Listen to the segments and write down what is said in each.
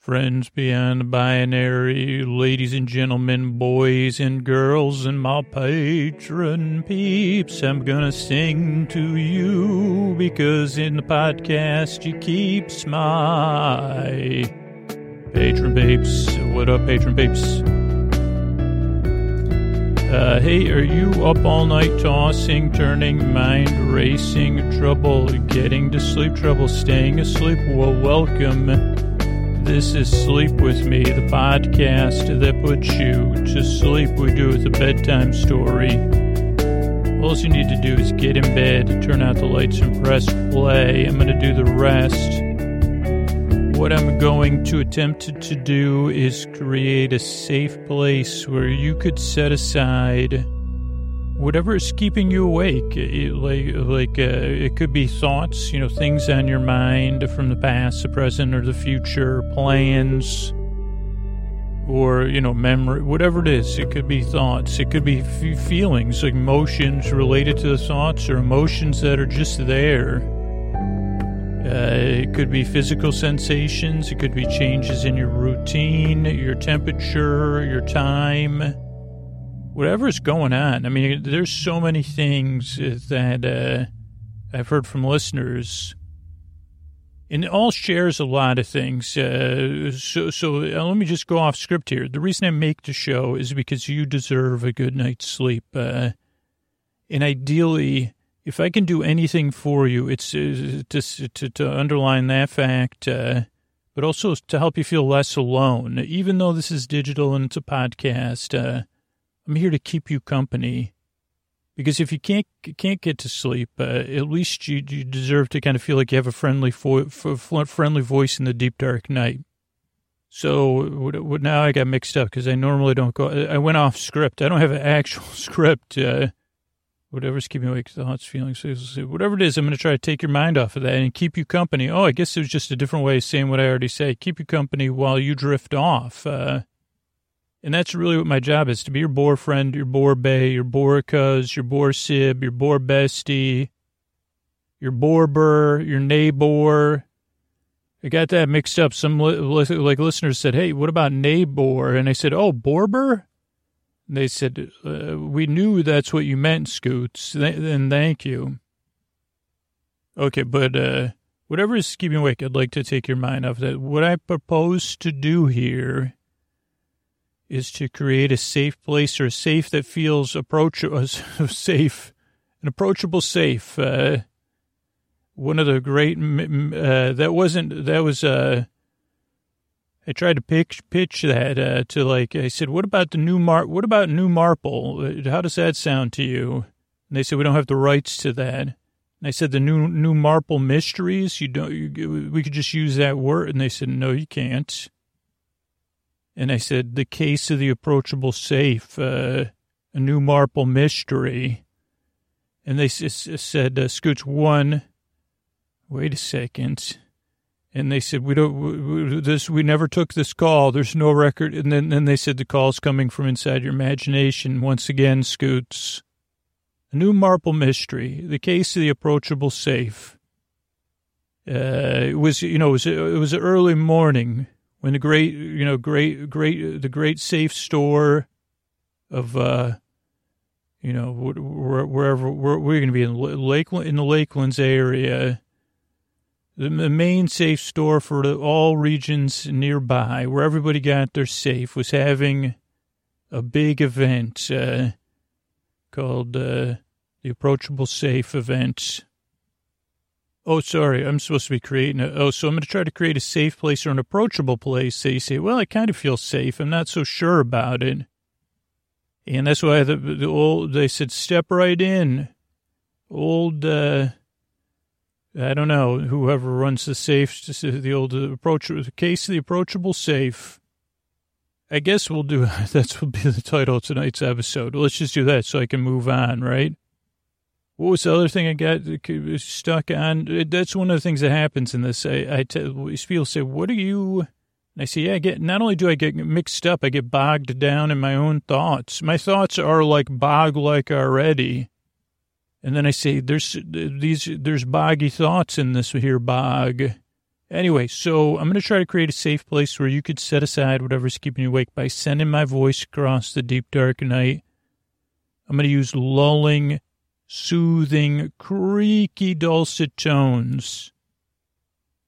Friends beyond the binary, ladies and gentlemen, boys and girls, and my patron peeps, I'm gonna sing to you because in the podcast you keep my patron peeps. What up, patron peeps? Uh, hey, are you up all night tossing, turning, mind racing, trouble getting to sleep, trouble staying asleep? Well, welcome. This is Sleep With Me, the podcast that puts you to sleep. We do with a bedtime story. All you need to do is get in bed, turn out the lights, and press play. I'm going to do the rest. What I'm going to attempt to do is create a safe place where you could set aside whatever is keeping you awake. It, like, like uh, it could be thoughts, you know, things on your mind from the past, the present, or the future, plans, or you know, memory, whatever it is. It could be thoughts. It could be f- feelings, like emotions related to the thoughts, or emotions that are just there. Uh, it could be physical sensations. It could be changes in your routine, your temperature, your time whatever's going on. I mean, there's so many things that uh, I've heard from listeners, and it all shares a lot of things. Uh, so, so uh, let me just go off script here. The reason I make the show is because you deserve a good night's sleep, uh, and ideally. If I can do anything for you, it's uh, to, to, to underline that fact, uh, but also to help you feel less alone. Even though this is digital and it's a podcast, I'm here to keep you company. Because if you can't can't get to sleep, uh, at least you, you deserve to kind of feel like you have a friendly fo- friendly voice in the deep dark night. So what, now I got mixed up because I normally don't go. I went off script. I don't have an actual script. Uh, whatever's keeping you awake, thoughts, feelings, whatever it is, I'm going to try to take your mind off of that and keep you company. Oh, I guess it was just a different way of saying what I already say. Keep you company while you drift off. Uh, and that's really what my job is to be your boar friend, your boar bay, your boar cuz, your boar sib, your boar bestie, your boar your neighbor. I got that mixed up. Some li- like listeners said, "Hey, what about neighbor?" And I said, "Oh, Borber." And they said, uh, "We knew that's what you meant, Scoots." Then thank you. Okay, but uh, whatever is keeping you awake, I'd like to take your mind off that. What I propose to do here is to create a safe place or a safe that feels approachable, safe, an approachable safe. Uh, one of the great, uh, that wasn't, that was, uh, I tried to pitch, pitch that, uh, to like, I said, what about the new Mar, what about new Marple? How does that sound to you? And they said, we don't have the rights to that. And I said, the new, new Marple mysteries, you don't, you, we could just use that word. And they said, no, you can't. And I said, the case of the approachable safe, uh, a new Marple mystery. And they s- said, uh, Scooch, one, wait a second. And they said, we don't, we, this, we never took this call. There's no record. And then, then they said, the call's coming from inside your imagination. Once again, Scoots, a new Marple mystery, the case of the approachable safe. Uh, it was, you know, it was, it was early morning when the great, you know, great, great, the great safe store of, uh, you know, wherever we're, we're going to be in Lakeland, in the Lakelands area, the main safe store for all regions nearby, where everybody got their safe, was having a big event uh, called uh, the Approachable Safe event Oh, sorry. I'm supposed to be creating a. Oh, so I'm going to try to create a safe place or an approachable place. So you say, well, I kind of feel safe. I'm not so sure about it. And that's why the, the old, they said, step right in. Old, uh, I don't know, whoever runs the safe, the old approach, the case of the approachable safe. I guess we'll do, that's will be the title of tonight's episode. Let's just do that so I can move on, right? What was the other thing I got stuck on? That's one of the things that happens in this. I, I tell people say, "What are you?" And I say, "Yeah, I get. Not only do I get mixed up, I get bogged down in my own thoughts. My thoughts are like bog like already." And then I say, "There's these. There's boggy thoughts in this here bog." Anyway, so I'm going to try to create a safe place where you could set aside whatever's keeping you awake by sending my voice across the deep dark night. I'm going to use lulling, soothing, creaky, dulcet tones.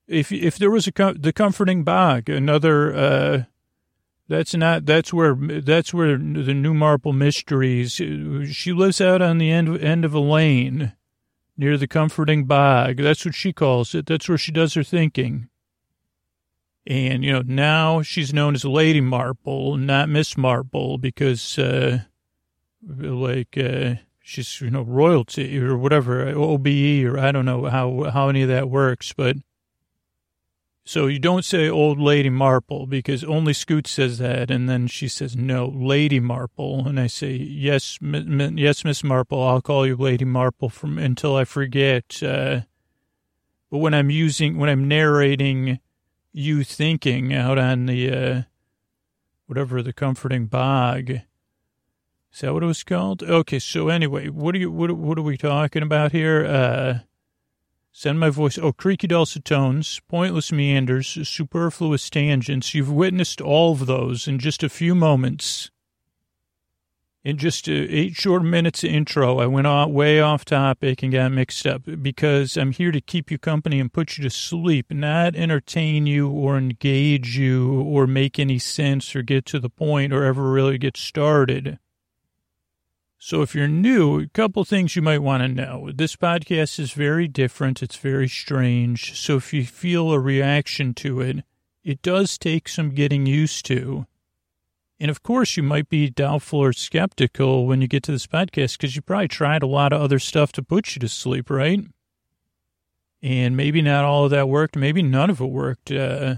If if there was a the comforting bog, another uh, that's not that's where that's where the New Marple Mysteries. She lives out on the end end of a lane near the comforting bog. That's what she calls it. That's where she does her thinking. And, you know, now she's known as Lady Marple, not Miss Marple, because, uh, like, uh, she's, you know, royalty or whatever, OBE, or I don't know how, how any of that works, but so you don't say old lady Marple because only Scoot says that, and then she says no, Lady Marple, and I say yes, m- m- yes, Miss Marple. I'll call you Lady Marple from until I forget. Uh, but when I'm using, when I'm narrating, you thinking out on the uh, whatever the comforting bog. Is that what it was called? Okay, so anyway, what are you what what are we talking about here? Uh Send my voice. Oh, creaky dulcet tones, pointless meanders, superfluous tangents. You've witnessed all of those in just a few moments. In just uh, eight short minutes of intro, I went off, way off topic and got mixed up because I'm here to keep you company and put you to sleep, not entertain you or engage you or make any sense or get to the point or ever really get started. So if you're new, a couple things you might want to know. This podcast is very different. It's very strange. So if you feel a reaction to it, it does take some getting used to. And of course, you might be doubtful or skeptical when you get to this podcast because you probably tried a lot of other stuff to put you to sleep, right? And maybe not all of that worked. Maybe none of it worked. Uh,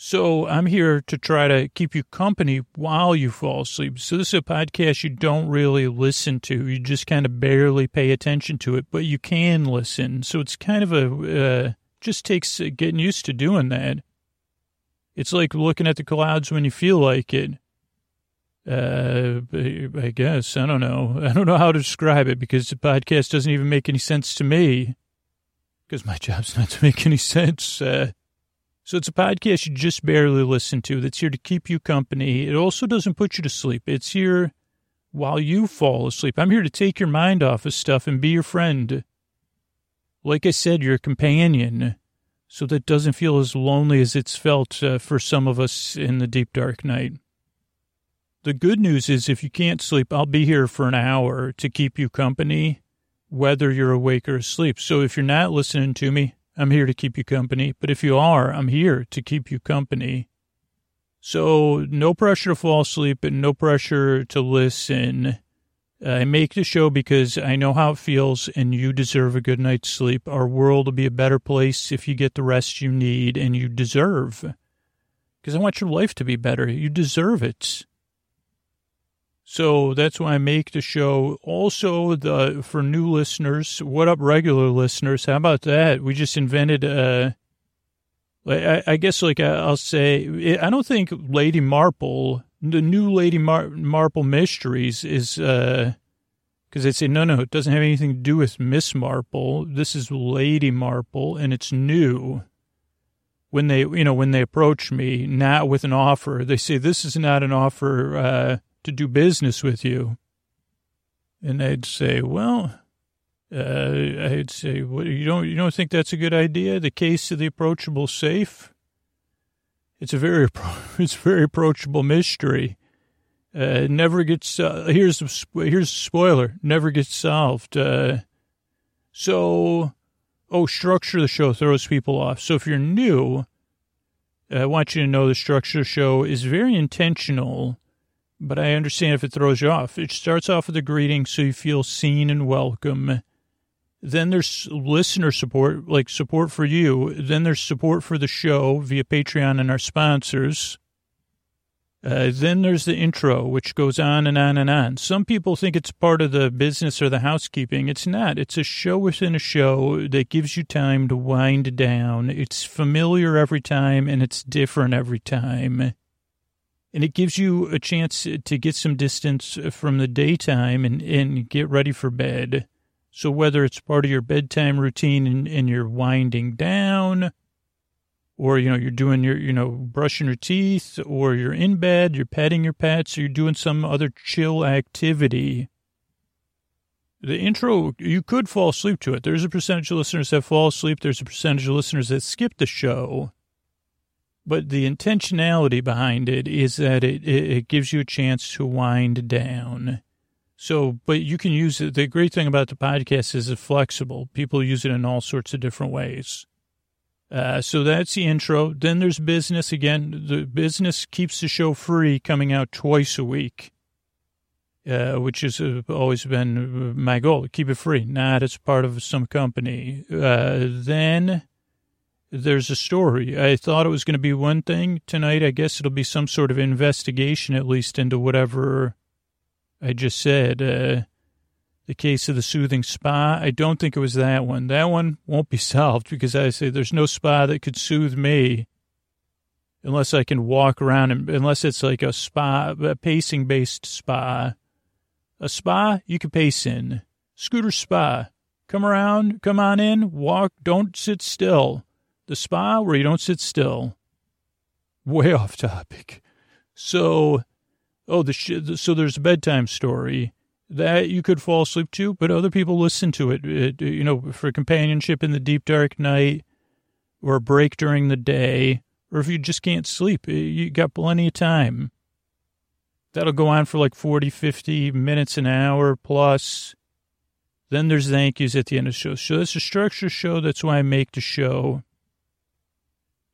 so I'm here to try to keep you company while you fall asleep. So this is a podcast you don't really listen to. You just kind of barely pay attention to it, but you can listen. So it's kind of a, uh, just takes getting used to doing that. It's like looking at the clouds when you feel like it. Uh, I guess. I don't know. I don't know how to describe it because the podcast doesn't even make any sense to me because my job's not to make any sense. Uh, so it's a podcast you just barely listen to that's here to keep you company. It also doesn't put you to sleep. It's here while you fall asleep. I'm here to take your mind off of stuff and be your friend. Like I said, your companion, so that doesn't feel as lonely as it's felt uh, for some of us in the deep dark night. The good news is if you can't sleep, I'll be here for an hour to keep you company, whether you're awake or asleep. So if you're not listening to me, I'm here to keep you company. But if you are, I'm here to keep you company. So no pressure to fall asleep and no pressure to listen. I make the show because I know how it feels and you deserve a good night's sleep. Our world will be a better place if you get the rest you need and you deserve. Because I want your life to be better. You deserve it. So that's why I make the show. Also, the for new listeners, what up, regular listeners? How about that? We just invented uh I, I guess like I'll say, I don't think Lady Marple, the new Lady Mar- Marple Mysteries is uh because they say no, no, it doesn't have anything to do with Miss Marple. This is Lady Marple, and it's new. When they, you know, when they approach me, not with an offer, they say this is not an offer. uh to do business with you. And I'd say, well, uh, I'd say, you don't, you don't think that's a good idea? The case of the approachable safe? It's a very, it's a very approachable mystery. Uh, never gets, uh, here's, the, here's the spoiler, never gets solved. Uh, so, oh, structure of the show throws people off. So if you're new, I want you to know the structure of the show is very intentional but I understand if it throws you off. It starts off with a greeting so you feel seen and welcome. Then there's listener support, like support for you. Then there's support for the show via Patreon and our sponsors. Uh, then there's the intro, which goes on and on and on. Some people think it's part of the business or the housekeeping. It's not. It's a show within a show that gives you time to wind down. It's familiar every time and it's different every time and it gives you a chance to get some distance from the daytime and, and get ready for bed. So whether it's part of your bedtime routine and, and you're winding down, or, you know, you're doing your, you know, brushing your teeth, or you're in bed, you're petting your pets, or you're doing some other chill activity. The intro, you could fall asleep to it. There's a percentage of listeners that fall asleep. There's a percentage of listeners that skip the show. But the intentionality behind it is that it, it, it gives you a chance to wind down. So, but you can use it. The great thing about the podcast is it's flexible. People use it in all sorts of different ways. Uh, so that's the intro. Then there's business again. The business keeps the show free, coming out twice a week, uh, which has uh, always been my goal. Keep it free, not as part of some company. Uh, then there's a story. I thought it was going to be one thing tonight. I guess it'll be some sort of investigation, at least into whatever I just said. Uh, the case of the soothing spa. I don't think it was that one. That one won't be solved because I say there's no spa that could soothe me unless I can walk around and unless it's like a spa, a pacing based spa. A spa you can pace in. Scooter spa. Come around, come on in, walk, don't sit still. The spa where you don't sit still. Way off topic. So, oh, the sh- so there's a bedtime story that you could fall asleep to, but other people listen to it, it, you know, for companionship in the deep dark night or a break during the day, or if you just can't sleep, you got plenty of time. That'll go on for like 40, 50 minutes, an hour plus. Then there's thank yous at the end of the show. So it's a structured show. That's why I make the show.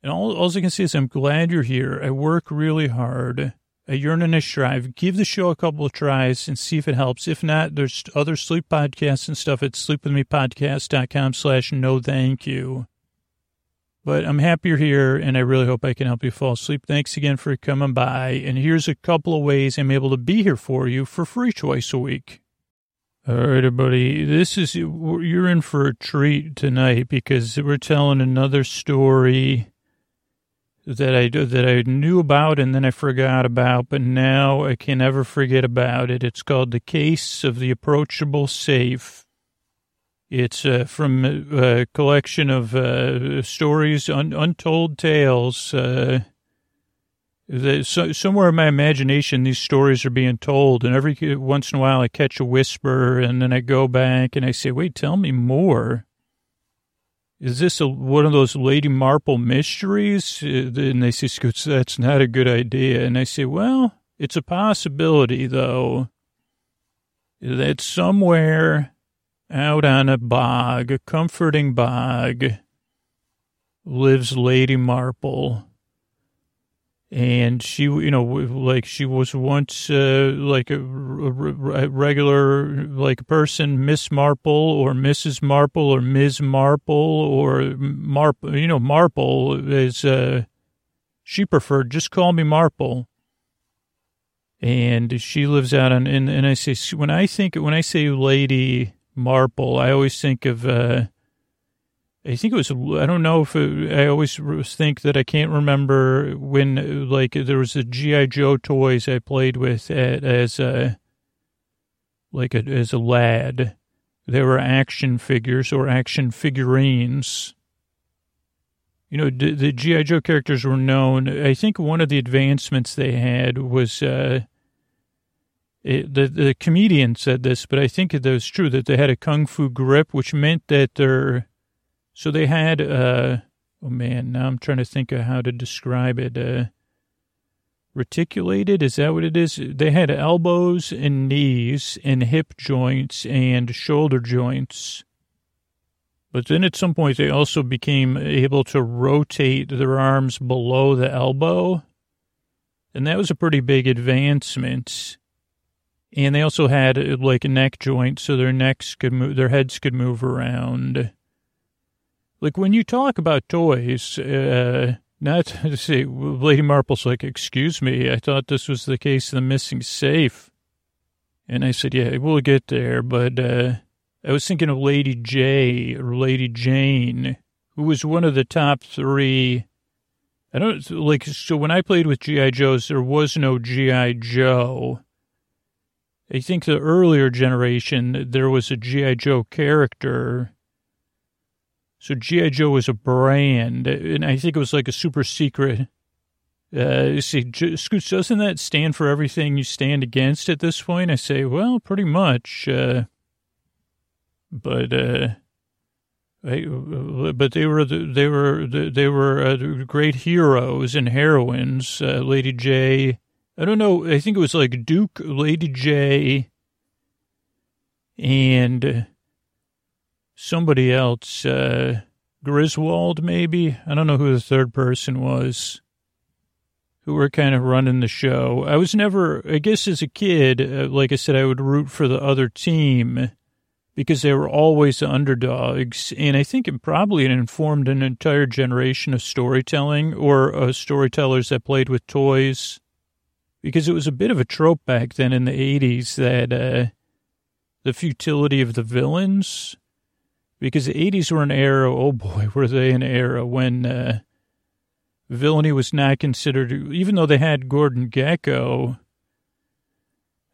And all, all I can say is I'm glad you're here. I work really hard I yearn and a strive. Give the show a couple of tries and see if it helps. If not, there's other sleep podcasts and stuff at sleepwithmepodcast.com slash no thank you. But I'm happy you're here, and I really hope I can help you fall asleep. Thanks again for coming by. And here's a couple of ways I'm able to be here for you for free twice a week. All right, everybody. This is, you're in for a treat tonight because we're telling another story that I that I knew about and then I forgot about, but now I can never forget about it. It's called the case of the approachable safe. It's uh, from a collection of uh, stories, un- untold tales. Uh, that so, somewhere in my imagination, these stories are being told, and every once in a while, I catch a whisper, and then I go back and I say, "Wait, tell me more." Is this a, one of those Lady Marple mysteries? Uh, and they say, that's not a good idea. And I say, well, it's a possibility, though, that somewhere out on a bog, a comforting bog, lives Lady Marple and she, you know, like she was once uh, like a, a, regular like a person, Miss Marple or Mrs. Marple or Ms. Marple or Marple. You know, Marple is uh, she preferred just call me Marple. And she lives out on, and, and I say when I think when I say Lady Marple, I always think of. Uh, I think it was, I don't know if it, I always think that I can't remember when, like, there was a G.I. Joe toys I played with at, as a, like, a, as a lad. There were action figures or action figurines. You know, the, the G.I. Joe characters were known. I think one of the advancements they had was, uh, it, the, the comedian said this, but I think it was true that they had a kung fu grip, which meant that their, so they had, uh, oh man, now I'm trying to think of how to describe it. Uh, reticulated, is that what it is? They had elbows and knees and hip joints and shoulder joints. But then at some point, they also became able to rotate their arms below the elbow. And that was a pretty big advancement. And they also had like a neck joint so their necks could move, their heads could move around. Like when you talk about toys, uh, not to say, Lady Marple's like, excuse me, I thought this was the case of the missing safe. And I said, yeah, we'll get there. But uh, I was thinking of Lady Jaye or Lady Jane, who was one of the top three. I don't like, so when I played with G.I. Joes, there was no G.I. Joe. I think the earlier generation, there was a G.I. Joe character So GI Joe was a brand, and I think it was like a super secret. Uh, see, Scoots, doesn't that stand for everything you stand against at this point? I say, well, pretty much. Uh, but uh, I, but they were they were they were uh, great heroes and heroines. Uh, Lady Jaye, I don't know. I think it was like Duke, Lady Jaye, and somebody else. Uh, Griswold, maybe. I don't know who the third person was. Who were kind of running the show. I was never. I guess as a kid, uh, like I said, I would root for the other team because they were always the underdogs. And I think it probably informed an entire generation of storytelling or uh, storytellers that played with toys. Because it was a bit of a trope back then in the 80s that uh, the futility of the villains. Because the 80s were an era, oh boy, were they an era when uh, villainy was not considered, even though they had Gordon Gekko.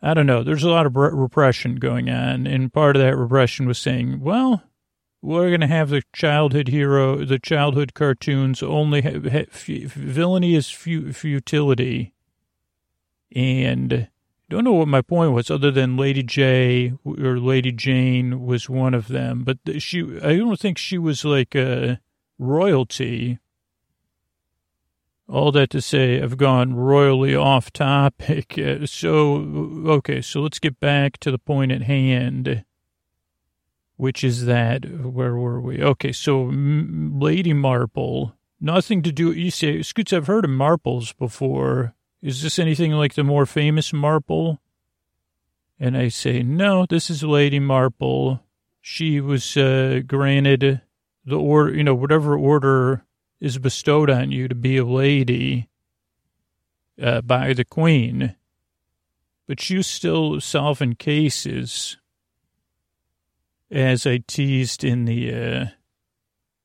I don't know. There's a lot of repression going on, and part of that repression was saying, well, we're going to have the childhood hero, the childhood cartoons only have, have villainy is futility. And don't know what my point was other than Lady Jaye or Lady Jane was one of them, but she, I don't think she was like a royalty all that to say, I've gone royally off topic. Uh, so, okay, so let's get back to the point at hand, which is that, where were we? Okay, so Lady Marple, nothing to do, you say, Scoots, I've heard of Marples before. Is this anything like the more famous Marple? And I say, no, this is Lady Marple. She was uh, granted the order, you know, whatever order is bestowed on you to be a lady uh, by the queen, but you still solving cases, as I teased in the, uh,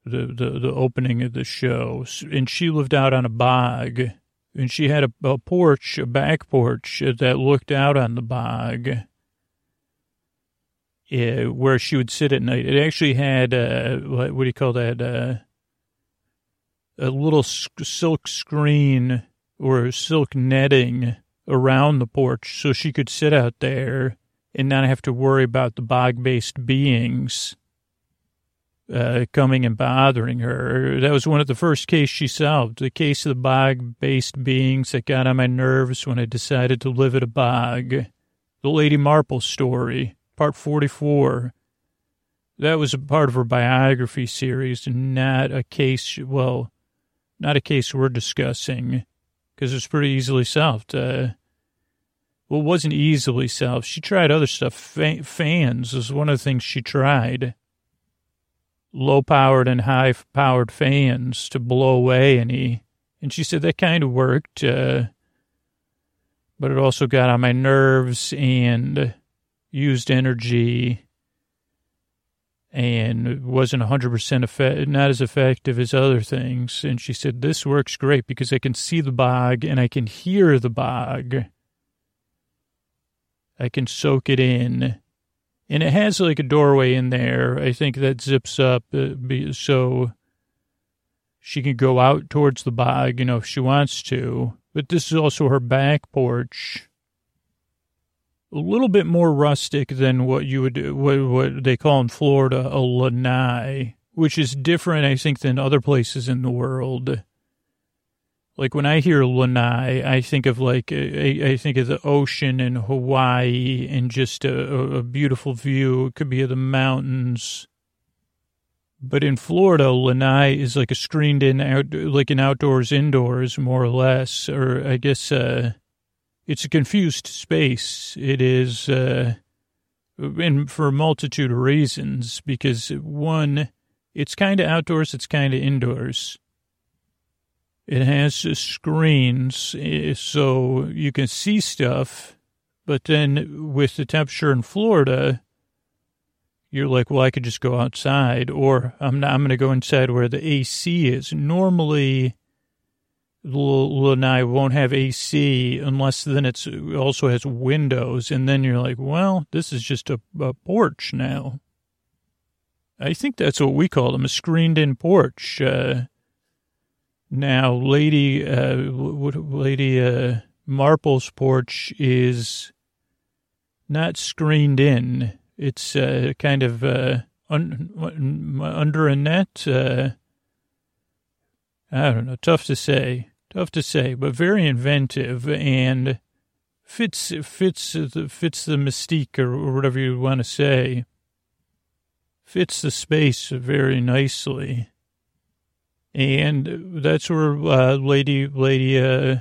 the the the opening of the show. And she lived out on a bog, and she had a, a porch, a back porch that looked out on the bog. Uh, where she would sit at night. It actually had, uh, what, what do you call that? Uh, a little silk screen or silk netting around the porch so she could sit out there and not have to worry about the bog based beings uh, coming and bothering her. That was one of the first cases she solved. The case of the bog based beings that got on my nerves when I decided to live at a bog. The Lady Marple story, part 44. That was a part of her biography series, not a case, well, not a case we're discussing because it's pretty easily solved. Uh, well, it wasn't easily solved. She tried other stuff. Fa- fans was one of the things she tried. Low powered and high powered fans to blow away any. And she said that kind of worked, uh, but it also got on my nerves and used energy and wasn't 100% effect, not as effective as other things. And she said, This works great because I can see the bog and I can hear the bog. I can soak it in. And it has like a doorway in there. I think that zips up uh, so she can go out towards the bog, you know, if she wants to. But this is also her back porch a little bit more rustic than what you would what, what they call in Florida a lanai, which is different, I think, than other places in the world. Like when I hear lanai, I think of like I, I think of the ocean in Hawaii and just a, a beautiful view. It could be of the mountains. But in Florida, lanai is like a screened in out, like an outdoors indoors more or less, or I guess uh, it's a confused space. It is, uh, and for a multitude of reasons, because one, it's kind of outdoors, it's kind of indoors. It has screens, eh, so you can see stuff, but then with the temperature in Florida, you're like, well, I could just go outside, or I'm not, I'm going to go inside where the AC is. Normally, lanai won't have AC unless then it's also has windows. And then you're like, well, this is just a, a porch now. I think that's what we call them, a screened-in porch. Uh, now, Lady, uh, Lady uh, Marple's porch is not screened in. It's uh, kind of uh, un- under a net. Uh, I don't know. Tough to say. Tough to say, but very inventive and fits fits fits the mystique or whatever you want to say. Fits the space very nicely, and that's where uh, Lady Lady uh,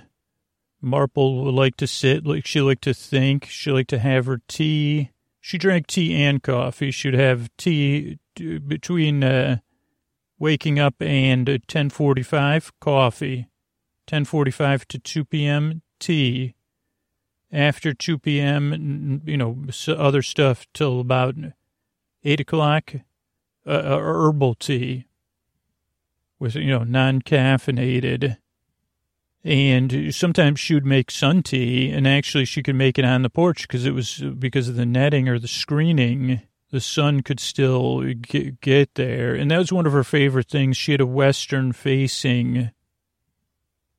Marple would like to sit. Like she liked to think. She liked to have her tea. She drank tea and coffee. She'd have tea between uh, waking up and 10:45 coffee, 10:45 to 2 p.m. tea after 2 p.m., you know, other stuff till about 8 o'clock, uh, uh, herbal tea with, you know, non caffeinated. And sometimes she would make sun tea, and actually she could make it on the porch because it was because of the netting or the screening. The sun could still get, get there. And that was one of her favorite things. She had a western facing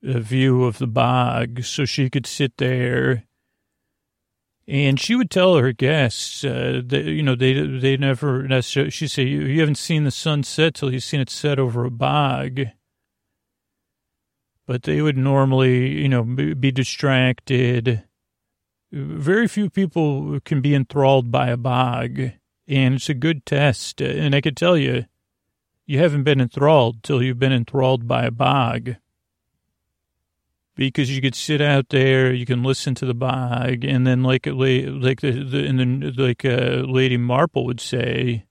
uh, view of the bog, so she could sit there and she would tell her guests uh, that, you know, they they never necessarily, she'd say, you, you haven't seen the sun set till you've seen it set over a bog. But they would normally, you know, be distracted. Very few people can be enthralled by a bog, and it's a good test. And I could tell you, you haven't been enthralled till you've been enthralled by a bog because you could sit out there, you can listen to the bog, and then like like the, the and then like uh, Lady Marple would say,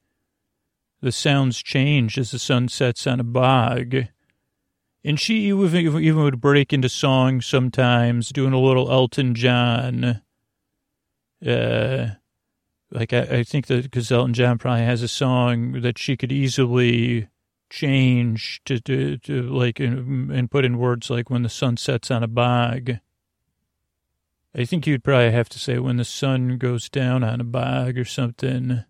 the sounds change as the sun sets on a bog. And she even, even would break into song sometimes, doing a little Elton John. Uh, like I, I think that because Elton John probably has a song that she could easily change to, to, to like, and put in words like when the sun sets on a bog. I think you'd probably have to say when the sun goes down on a bog or something.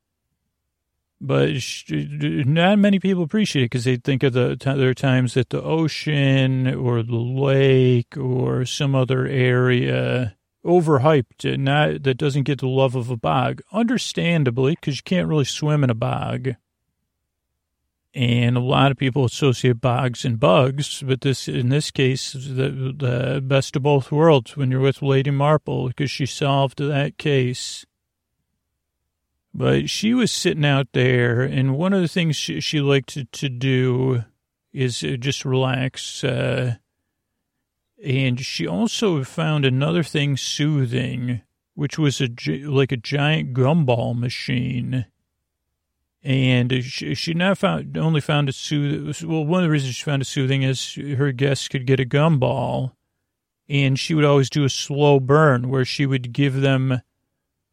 But not many people appreciate it because they think of the there are times that the ocean or the lake or some other area overhyped, not that doesn't get the love of a bog. Understandably, because you can't really swim in a bog and a lot of people associate bogs and bugs, but this, in this case, the, the best of both worlds when you're with Lady Marple because she solved that case. But she was sitting out there, and one of the things she, she liked to, to, do is uh, just relax. Uh, and she also found another thing soothing, which was a like a giant gumball machine and she, she found only found it soothing. Well, one of the reasons she found it soothing is her guests could get a gumball, and she would always do a slow burn where she would give them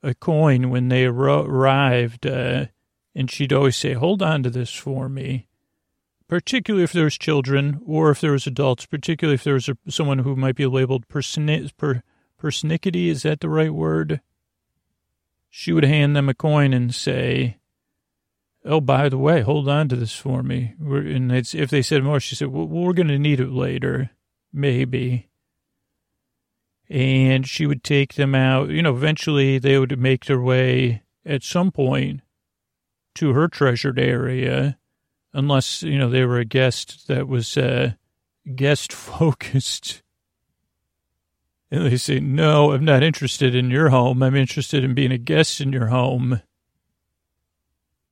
a coin when they arrived, uh, and she'd always say, "Hold on to this for me." Particularly if there was children or if there was adults, particularly if there was a, someone who might be labeled personi- per, persnickety, is that the right word? She would hand them a coin and say, oh, by the way, hold on to this for me. We're, and it's, if they said more, she said, well, we're going to need it later, maybe. And she would take them out. You know, eventually they would make their way at some point to her treasured area, unless, you know, they were a guest that was uh, guest focused. And they say, no, I'm not interested in your home. I'm interested in being a guest in your home.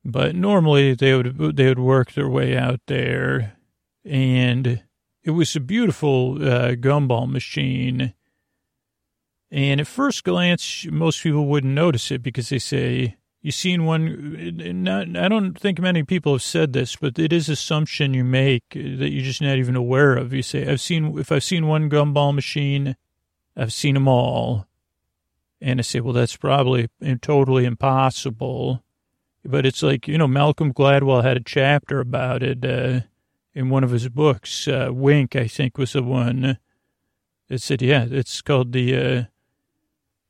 But normally they would they would work their way out there, and it was a beautiful uh, gumball machine. And at first glance, most people wouldn't notice it because they say, you've seen one?" Not, I don't think many people have said this, but it is assumption you make that you're just not even aware of. You say, "I've seen if I've seen one gumball machine, I've seen them all," and I say, "Well, that's probably totally impossible." But it's like, you know, Malcolm Gladwell had a chapter about it uh, in one of his books. Uh, Blink, I think, was the one that said, yeah, it's called the, uh,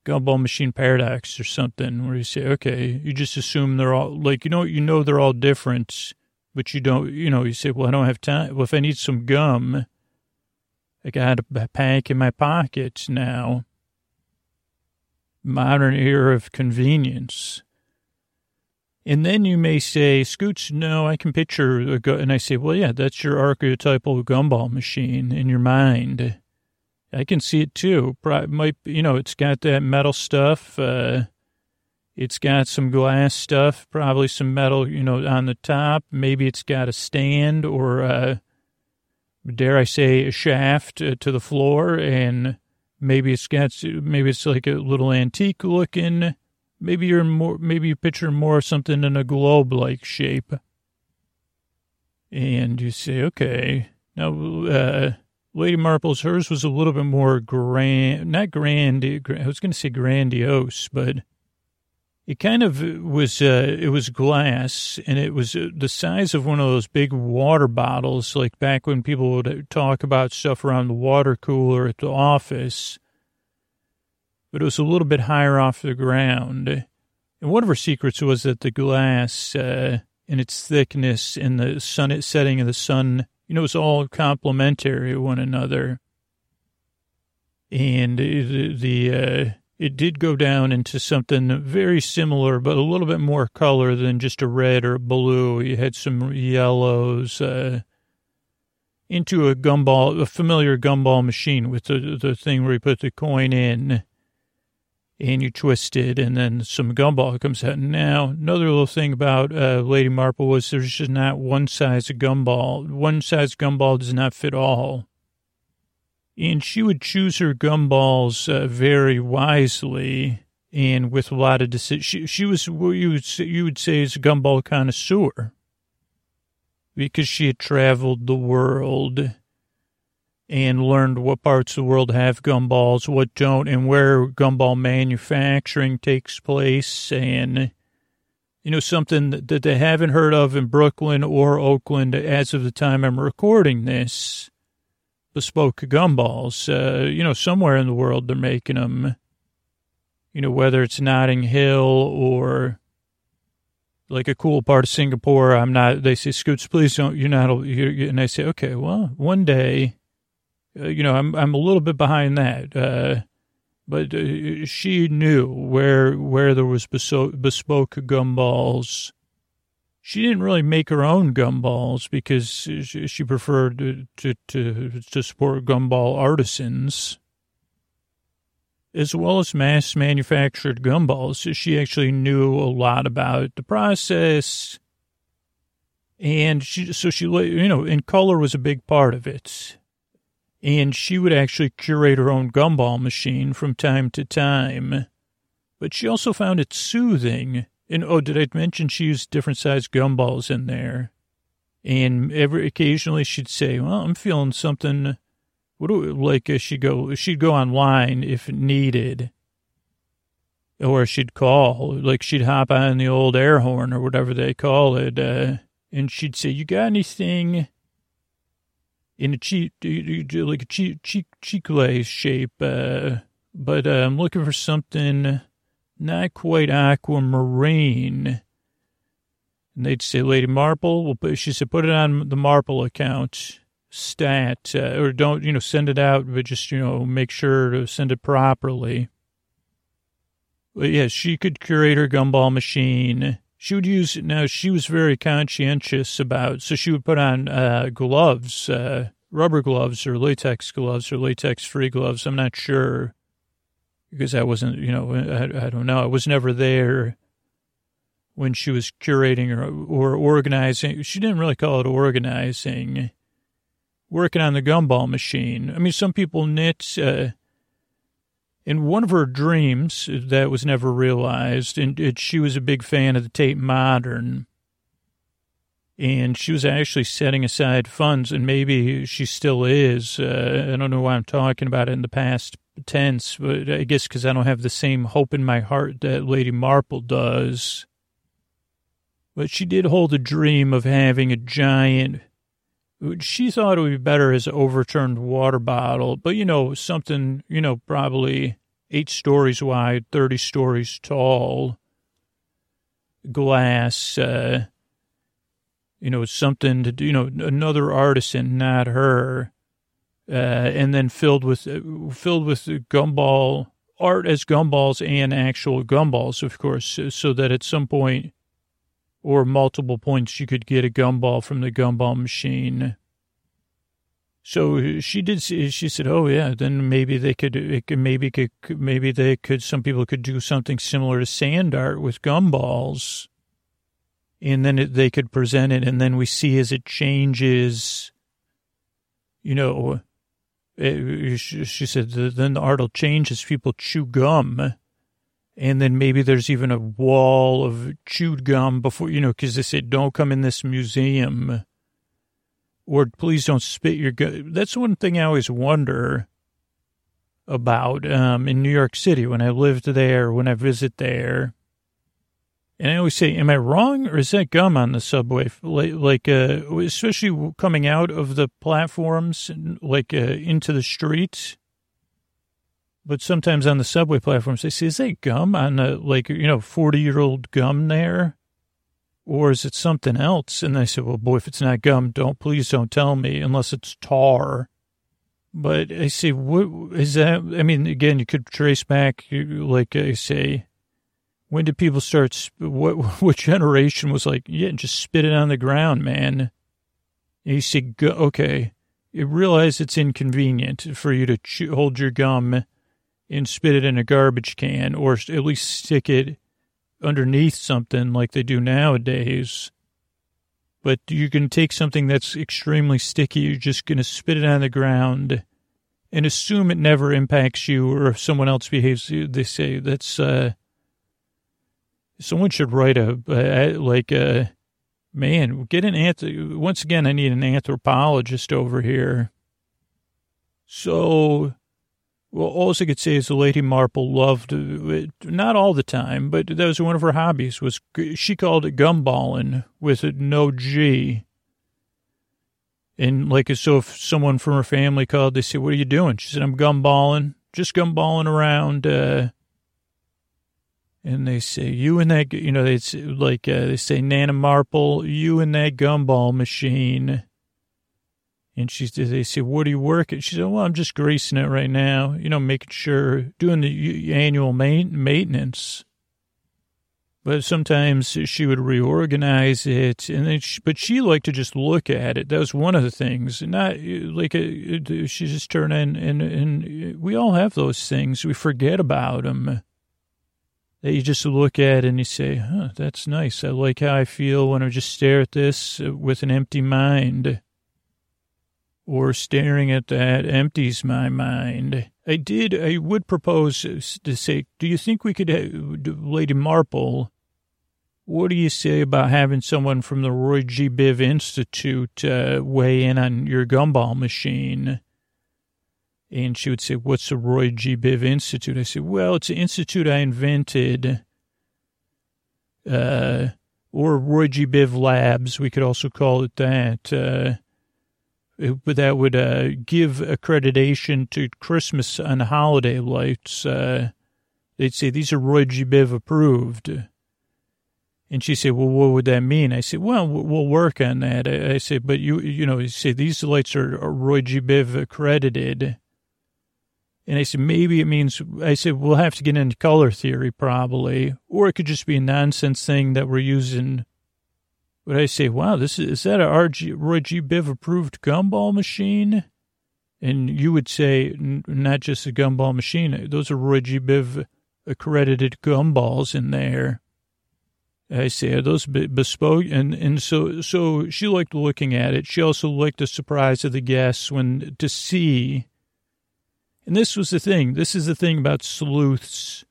gumball machine paradox or something where you say, okay, you just assume they're all like, you know, you know, they're all different, but you don't, you know, you say, well, I don't have time. Well, if I need some gum, I got a pack in my pocket now. Modern era of convenience. And then you may say, Scoots, no, I can picture a gu-. And I say, well, yeah, that's your archetypal gumball machine in your mind. I can see it too. Might you know, it's got that metal stuff. Uh, it's got some glass stuff, probably some metal, you know, on the top. Maybe it's got a stand or, uh, dare I say, a shaft uh, to the floor, and maybe it's got, maybe it's like a little antique looking. Maybe you're more, maybe you picture more of something in a globe-like shape, and you say, okay, now. Uh, Lady Marple's, hers was a little bit more grand, not grand, I was going to say grandiose, but it kind of was, uh, it was glass and it was uh, the size of one of those big water bottles, like back when people would talk about stuff around the water cooler at the office. But it was a little bit higher off the ground. And one of her secrets was that the glass, uh, and its thickness and the sun setting of the sun you know, it's all complementary one another. And the, the uh, it did go down into something very similar, but a little bit more color than just a red or a blue. You had some yellows, uh, into a gumball, a familiar gumball machine with the, the thing where you put the coin in and you twist it, and then some gumball comes out. Now, another little thing about uh, Lady Marple was there's just not one size of gumball. One size gumball does not fit all. And she would choose her gumballs uh, very wisely and with a lot of decision. She, she was what you would say, you would say is a gumball connoisseur because she had traveled the world and learned what parts of the world have gumballs, what don't, and where gumball manufacturing takes place. And, you know, something that they haven't heard of in Brooklyn or Oakland as of the time I'm recording this bespoke gumballs. Uh, you know, somewhere in the world they're making them, you know, whether it's Notting Hill or like a cool part of Singapore. I'm not, they say, Scoots, please don't, you're not, you're, and I say, okay, well, one day uh, you know, I'm I'm a little bit behind that. Uh, but uh, she knew where where there was bespoke, bespoke gumballs. She didn't really make her own gumballs because she preferred to, to, to, to support gumball artisans as well as mass manufactured gumballs. She actually knew a lot about the process. And she, so she, you know, and color was a big part of it and she would actually curate her own gumball machine from time to time. But she also found it soothing. And oh, did I mention she used different sized gumballs in there? And every occasionally she'd say, "Well, I'm feeling something." What do like uh, she go? She'd go online if needed, or she'd call. Like she'd hop on the old air horn or whatever they call it, uh, and she'd say, "You got anything?" In a cheap, like a cheap, cheap, chicle shape. Uh, but uh, I'm looking for something not quite aquamarine. And they'd say, Lady Marple, well, put, she said, put it on the Marple account, stat, uh, or don't, you know, send it out, but just, you know, make sure to send it properly. But yeah, she could curate her gumball machine she would use now she was very conscientious about so she would put on uh, gloves uh, rubber gloves or latex gloves or latex free gloves. I'm not sure because i wasn't you know i, I don't know. I was never there when she was curating or, or organizing. She didn't really call it organizing. Working on the gumball machine. I mean some people knit uh, in one of her dreams that was never realized, and it, she was a big fan of the Tate Modern, and she was actually setting aside funds, and maybe she still is. Uh, I don't know why I'm talking about it in the past tense, but I guess because I don't have the same hope in my heart that Lady Marple does. But she did hold a dream of having a giant she thought it would be better as an overturned water bottle, but you know, something, you know, probably eight stories wide, 30 stories tall, glass, uh, you know, something to do, you know, another artisan, not her, uh, and then filled with, uh, filled with gumball, art as gumballs and actual gumballs, of course, so that at some point or multiple points you could get a gumball from the gumball machine. So uh, she did. Uh, she said, "Oh yeah, then maybe they could. Uh, it could maybe could maybe they could. Some people could do something similar to sand art with gumballs, and then it, they could present it, and then we see as it changes. You know, it, she said, then the art will change as people chew gum." And then maybe there's even a wall of chewed gum before, you know, because they said, don't come in this museum or please don't spit your gum. That's one thing I always wonder about um, in New York City when I lived there, when I visit there. And I always say, am I wrong or is that gum on the subway? Like, uh, especially coming out of the platforms, like uh, into the streets but sometimes on the subway platforms, they say, is that gum on the, like, you know, 40 year old gum there? Or is it something else? And I said, well, boy, if it's not gum, don't, please don't tell me unless it's tar. But I say, what is that? I mean, again, you could trace back, like I say, when did people start, what, what generation was like, yeah, just spit it on the ground, man. And you say, okay, you realize it's inconvenient for you to chew, hold your gum and spit it in a garbage can or at least stick it underneath something like they do nowadays. But you can take something that's extremely sticky, you're just going to spit it on the ground and assume it never impacts you or if someone else behaves, they say that's, uh, someone should write a, like a, man, get an anth- once again, I need an anthropologist over here. So well, all I could say is the Lady Marple loved, not all the time, but that was one of her hobbies, was she called it gumballing with no G. And like, so if someone from her family called, they said, what are you doing? She said, I'm gumballing, just gumballing around. Uh, and they say, you and that, you know, it's like, uh, they say, Nana Marple, you and that gumball machine. And she they say, what are you working? She said, well, I'm just greasing it right now, you know, making sure, doing the annual maintenance. But sometimes she would reorganize it, and then she, but she liked to just look at it. That was one of the things. Not like uh, a, uh, she just turned in, and and uh, we all have those things. We forget about them. That you just look at and you say, "Huh, that's nice. I like how I feel when I just stare at this uh, with an empty mind." Or staring at that empties my mind. I did, I would propose to say, do you think we could, Lady Marple, what do you say about having someone from the Roy G. Biv Institute uh, weigh in on your gumball machine? And she would say, what's the Roy G. Biv Institute? I said, well, it's an institute I invented, uh, or Roy G. Biv Labs. We could also call it that. Uh, that would uh, give accreditation to Christmas and holiday lights. Uh, they'd say these are Roy G. Biv approved. And she said, "Well, what would that mean?" I said, "Well, we'll work on that." I, said, "But you, you know, you say these lights are, are Roy G. Biv accredited." And I said, maybe it means, I said, we'll have to get into color theory probably, or it could just be a nonsense thing that we're using would I say, wow, this is, is that a RG, Roy G. Biv approved gumball machine? And you would say, n- not just a gumball machine, those are Roy G. Biv accredited gumballs in there. I say, are those bespoke? And, and so, so she liked looking at it. She also liked the surprise of the guests when to see. And this was the thing. This is the thing about sleuths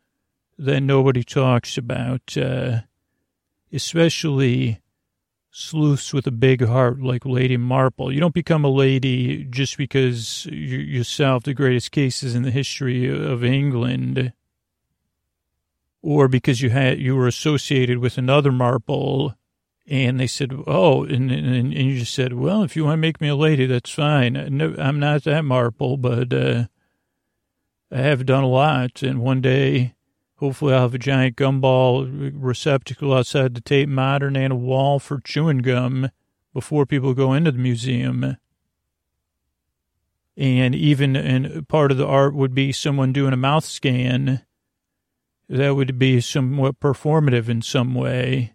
that nobody talks about, uh, especially sleuths with a big heart like Lady Marple. You don't become a lady just because you, you solved the greatest cases in the history of England or because you had you were associated with another Marple and they said, oh, and, and, and you just said, well, if you want to make me a lady, that's fine. No, I'm not that Marple, but uh, I have done a lot, and one day, hopefully, I'll have a giant gumball receptacle outside the Tate Modern and a wall for chewing gum before people go into the museum. And even and part of the art would be someone doing a mouth scan. That would be somewhat performative in some way,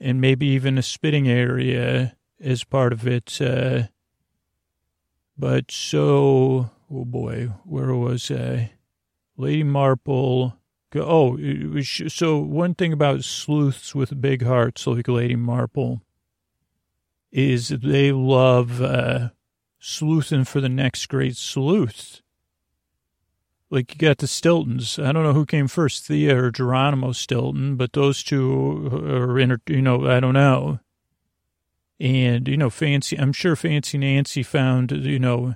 and maybe even a spitting area as part of it. Uh, but so, oh boy, where was I? Lady Marple. Oh, so one thing about sleuths with big hearts like Lady Marple is they love uh, sleuthing for the next great sleuth. Like you got the Stiltons. I don't know who came first, Thea or Geronimo Stilton, but those two are inter, you know, I don't know. And, you know, Fancy, I'm sure Fancy Nancy found, you know,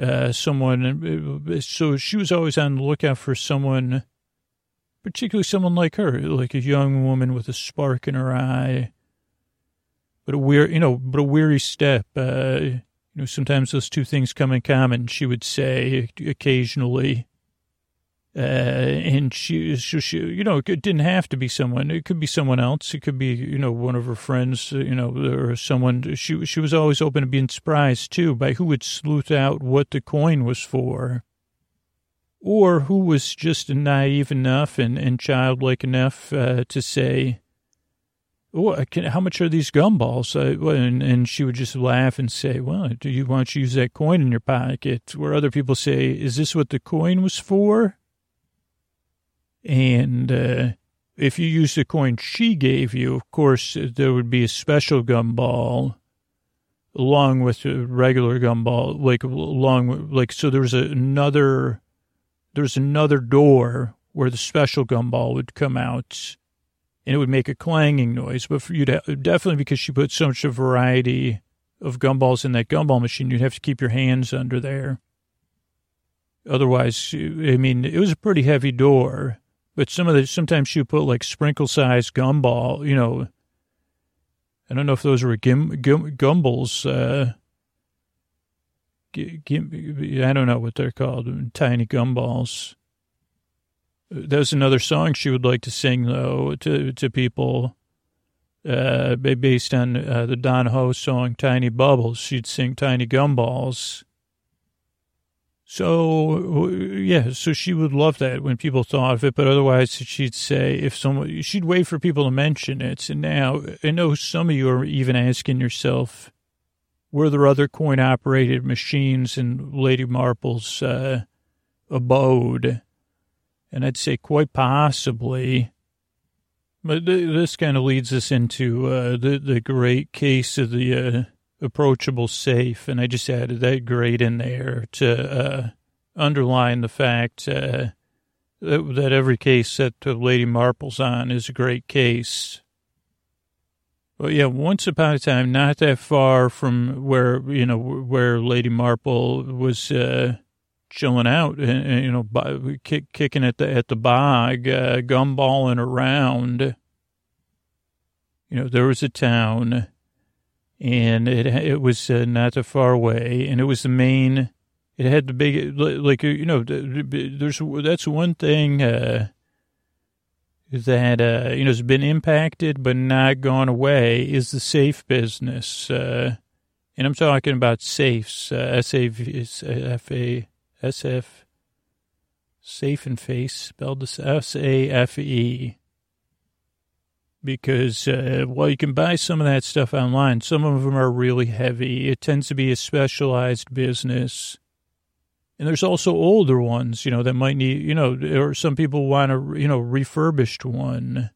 uh, someone. Uh, so she was always on the lookout for someone, particularly someone like her, like a young woman with a spark in her eye. But a weird, you know, but a weary step. Uh, you know, sometimes those two things come in common, she would say occasionally. Uh, and she, she, she, you know, it didn't have to be someone. It could be someone else. It could be, you know, one of her friends, you know, or someone. She, she was always open to being surprised too by who would sleuth out what the coin was for, or who was just naive enough and, and childlike enough uh, to say, "Oh, can, how much are these gumballs?" Uh, and, and she would just laugh and say, "Well, do you want to use that coin in your pocket?" Where other people say, "Is this what the coin was for?" And uh, if you use the coin she gave you, of course, there would be a special gumball along with a regular gumball, like along like, so there's another, there's another door where the special gumball would come out and it would make a clanging noise. But for you to, definitely because she put so much a variety of gumballs in that gumball machine, you'd have to keep your hands under there. Otherwise, I mean, it was a pretty heavy door. But some of the sometimes you put like sprinkle size gumball, you know. I don't know if those were gim, gum, gumballs. Uh, I don't know what they're called, tiny gumballs. There's another song she would like to sing though to to people. Uh, based on uh, the Don Ho song "Tiny Bubbles," she'd sing "Tiny Gumballs." So yeah, so she would love that when people thought of it, but otherwise she'd say if someone she'd wait for people to mention it. And now I know some of you are even asking yourself, were there other coin operated machines in Lady Marple's uh, abode? And I'd say quite possibly. But th- this kind of leads us into uh, the the great case of the uh, approachable safe, and I just added that great in there to uh, underline the fact uh, that, that, every case that Lady Marple's on is a great case. But yeah, once upon a time, not that far from where you know where Lady Marple was uh, chilling out, and, you know, kick, kicking at the at the bog, uh, gumballing around. You know, there was a town and it it was uh, not that far away, and it was the main. It had the big, like you know, there's that's one thing uh, that uh, you know has been impacted but not gone away is the safe business, uh, and I'm talking about safes, uh, S A F A S F, safe and face spelled S A F E because uh, you can buy some of that stuff online. Some of them are really heavy. It tends to be a specialized business. And there's also older ones, you know, that might need, you know, or some people want a, you know, refurbished one.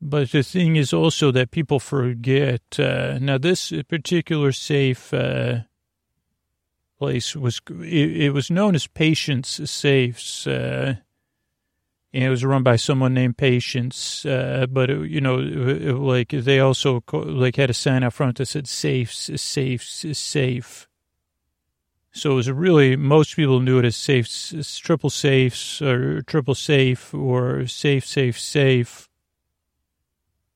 But the thing is also that people forget. Uh, now, this particular safe uh, place was it, it, was known as Patience Safes. Uh, and it was run by someone named Patience. Uh, but it, you know, it, like they also like had a sign out front that said "safe, safe, safe." So it was really most people knew it as safe, triple safes or triple safe or safe, safe, safe,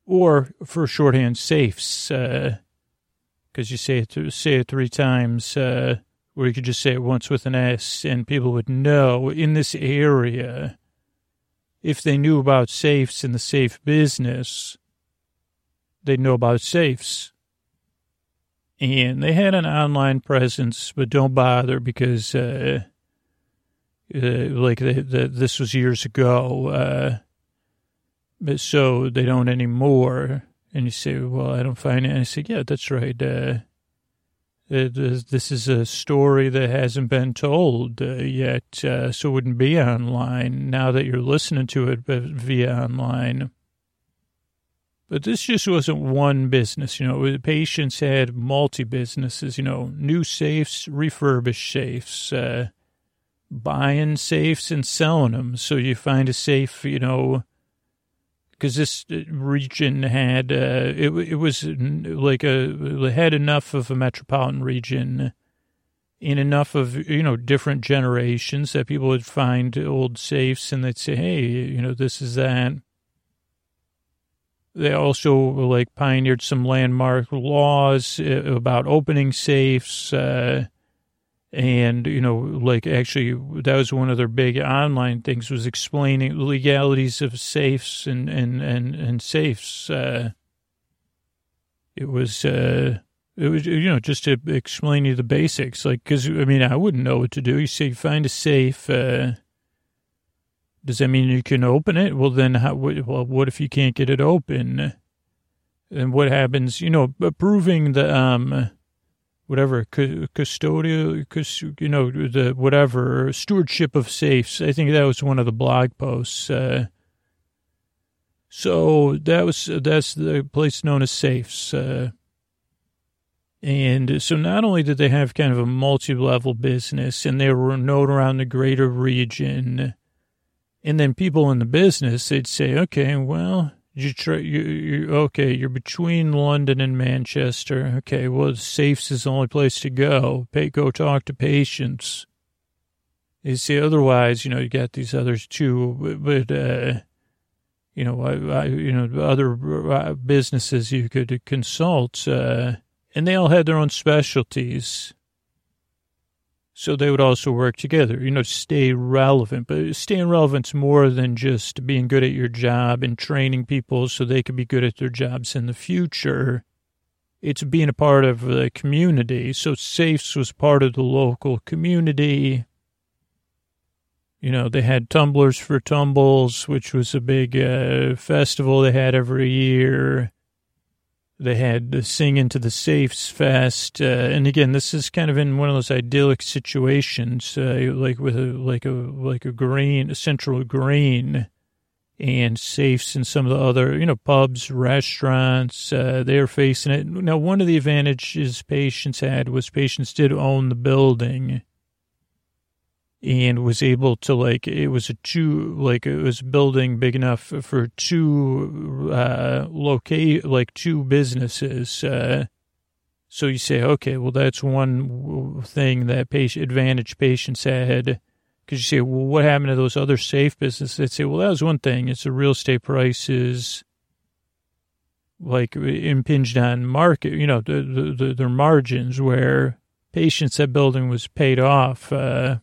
or for shorthand safes, because uh, you say it say it three times. Uh, where you could just say it once with an S and people would know in this area, if they knew about safes in the safe business, they'd know about safes. And they had an online presence, but don't bother because, uh, uh, like the, the, this was years ago. Uh, but so they don't anymore. And you say, well, I don't find it. And I say, yeah, that's right. Uh, this is a story that hasn't been told uh, yet, uh, so it wouldn't be online now that you're listening to it but via online. But this just wasn't one business, you know. Patience had multi businesses, you know, new safes, refurbished safes, uh, buying safes and selling them. So you find a safe, you know, because this uh, region had uh, it, it was like a had enough of a metropolitan region in enough of you know different generations that people would find old safes and they'd say hey you know this is that they also like pioneered some landmark laws uh, about opening safes uh, and you know like actually that was one of their big online things was explaining the legalities of safes and and and, and safes. Uh, it was uh it was you know just to explain you the basics like because i mean i wouldn't know what to do. You say find a safe uh does that mean you can open it well then how well what if you can't get it open and what happens you know approving the um whatever custodial, you know, the whatever stewardship of safes. I think that was one of the blog posts. Uh, so that was that's the place known as safes. Uh, and so not only did they have kind of a multi-level business and they were known around the greater region, and then people in the business, they'd say, okay, well, you try, you, you, okay, you're between London and Manchester. Okay, well, safes is the only place to go. Pay, go talk to Patience. You see, otherwise, you know, you got these others too, but, uh, you know, I, I, you know, other uh, businesses you could consult, uh, and they all had their own specialties. So they would also work together, you know, stay relevant. But staying relevant's more than just being good at your job and training people so they could be good at their jobs in the future. It's being a part of the community. So Safes was part of the local community. You know, they had Tumblers for Tumbles, which was a big uh, festival they had every year. They had to sing into the Safes Fest, uh, and again, this is kind of in one of those idyllic situations, uh, like with a like a like a green, a central green, and safes and some of the other, you know, pubs, restaurants. Uh, they are facing it now. One of the advantages Patience had was Patience did own the building, and was able to like it was a two like it was building big enough for two uh locate like two businesses uh so you say okay well that's one thing that patient advantage Patience had because you say well what happened to those other safe businesses? They'd say well that was one thing. It's the real estate prices like impinged on market you know the, the, the their margins where Patience that building was paid off uh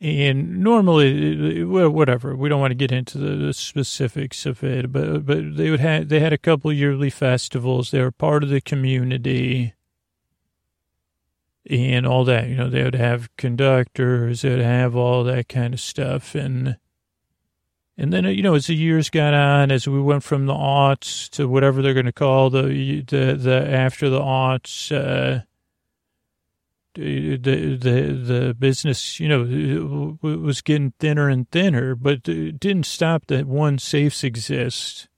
and normally, whatever. We don't want to get into the, specifics of it, but but they would have they had a couple yearly festivals. They were part of the community, and all that. You know, they would have conductors. They would have all that kind of stuff, and and then you know, as the years got on, as we went from the aughts to whatever they're going to call the the the after the aughts. Uh, the the the business, you know, was getting thinner and thinner, but it didn't stop that one safes exist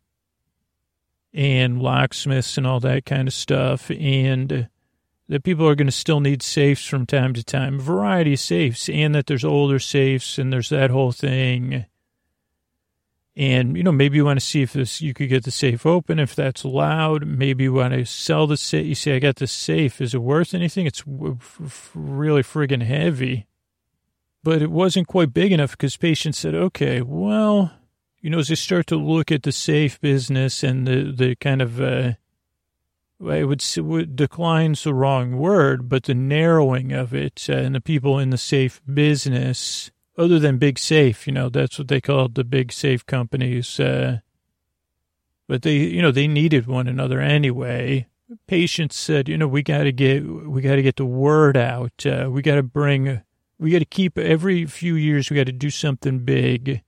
and locksmiths and all that kind of stuff, and that people are going to still need safes from time to time, a variety of safes, and that there's older safes and there's that whole thing. And, you know, maybe you want to see if this, you could get the safe open, if that's allowed. Maybe you want to sell the safe. You say, I got the safe. Is it worth anything? It's really friggin' heavy. But it wasn't quite big enough because Patience said, okay, well, you know, as they start to look at the safe business and the, the kind of, uh, I would, would decline's the wrong word, but the narrowing of it uh, and the people in the safe business, other than Big Safe, you know, that's what they called the big safe companies. Uh, but they, you know, they needed one another anyway. Patience said, you know, we got to get, we got to get the word out. Uh, we got to bring, we got to keep every few years, we got to do something big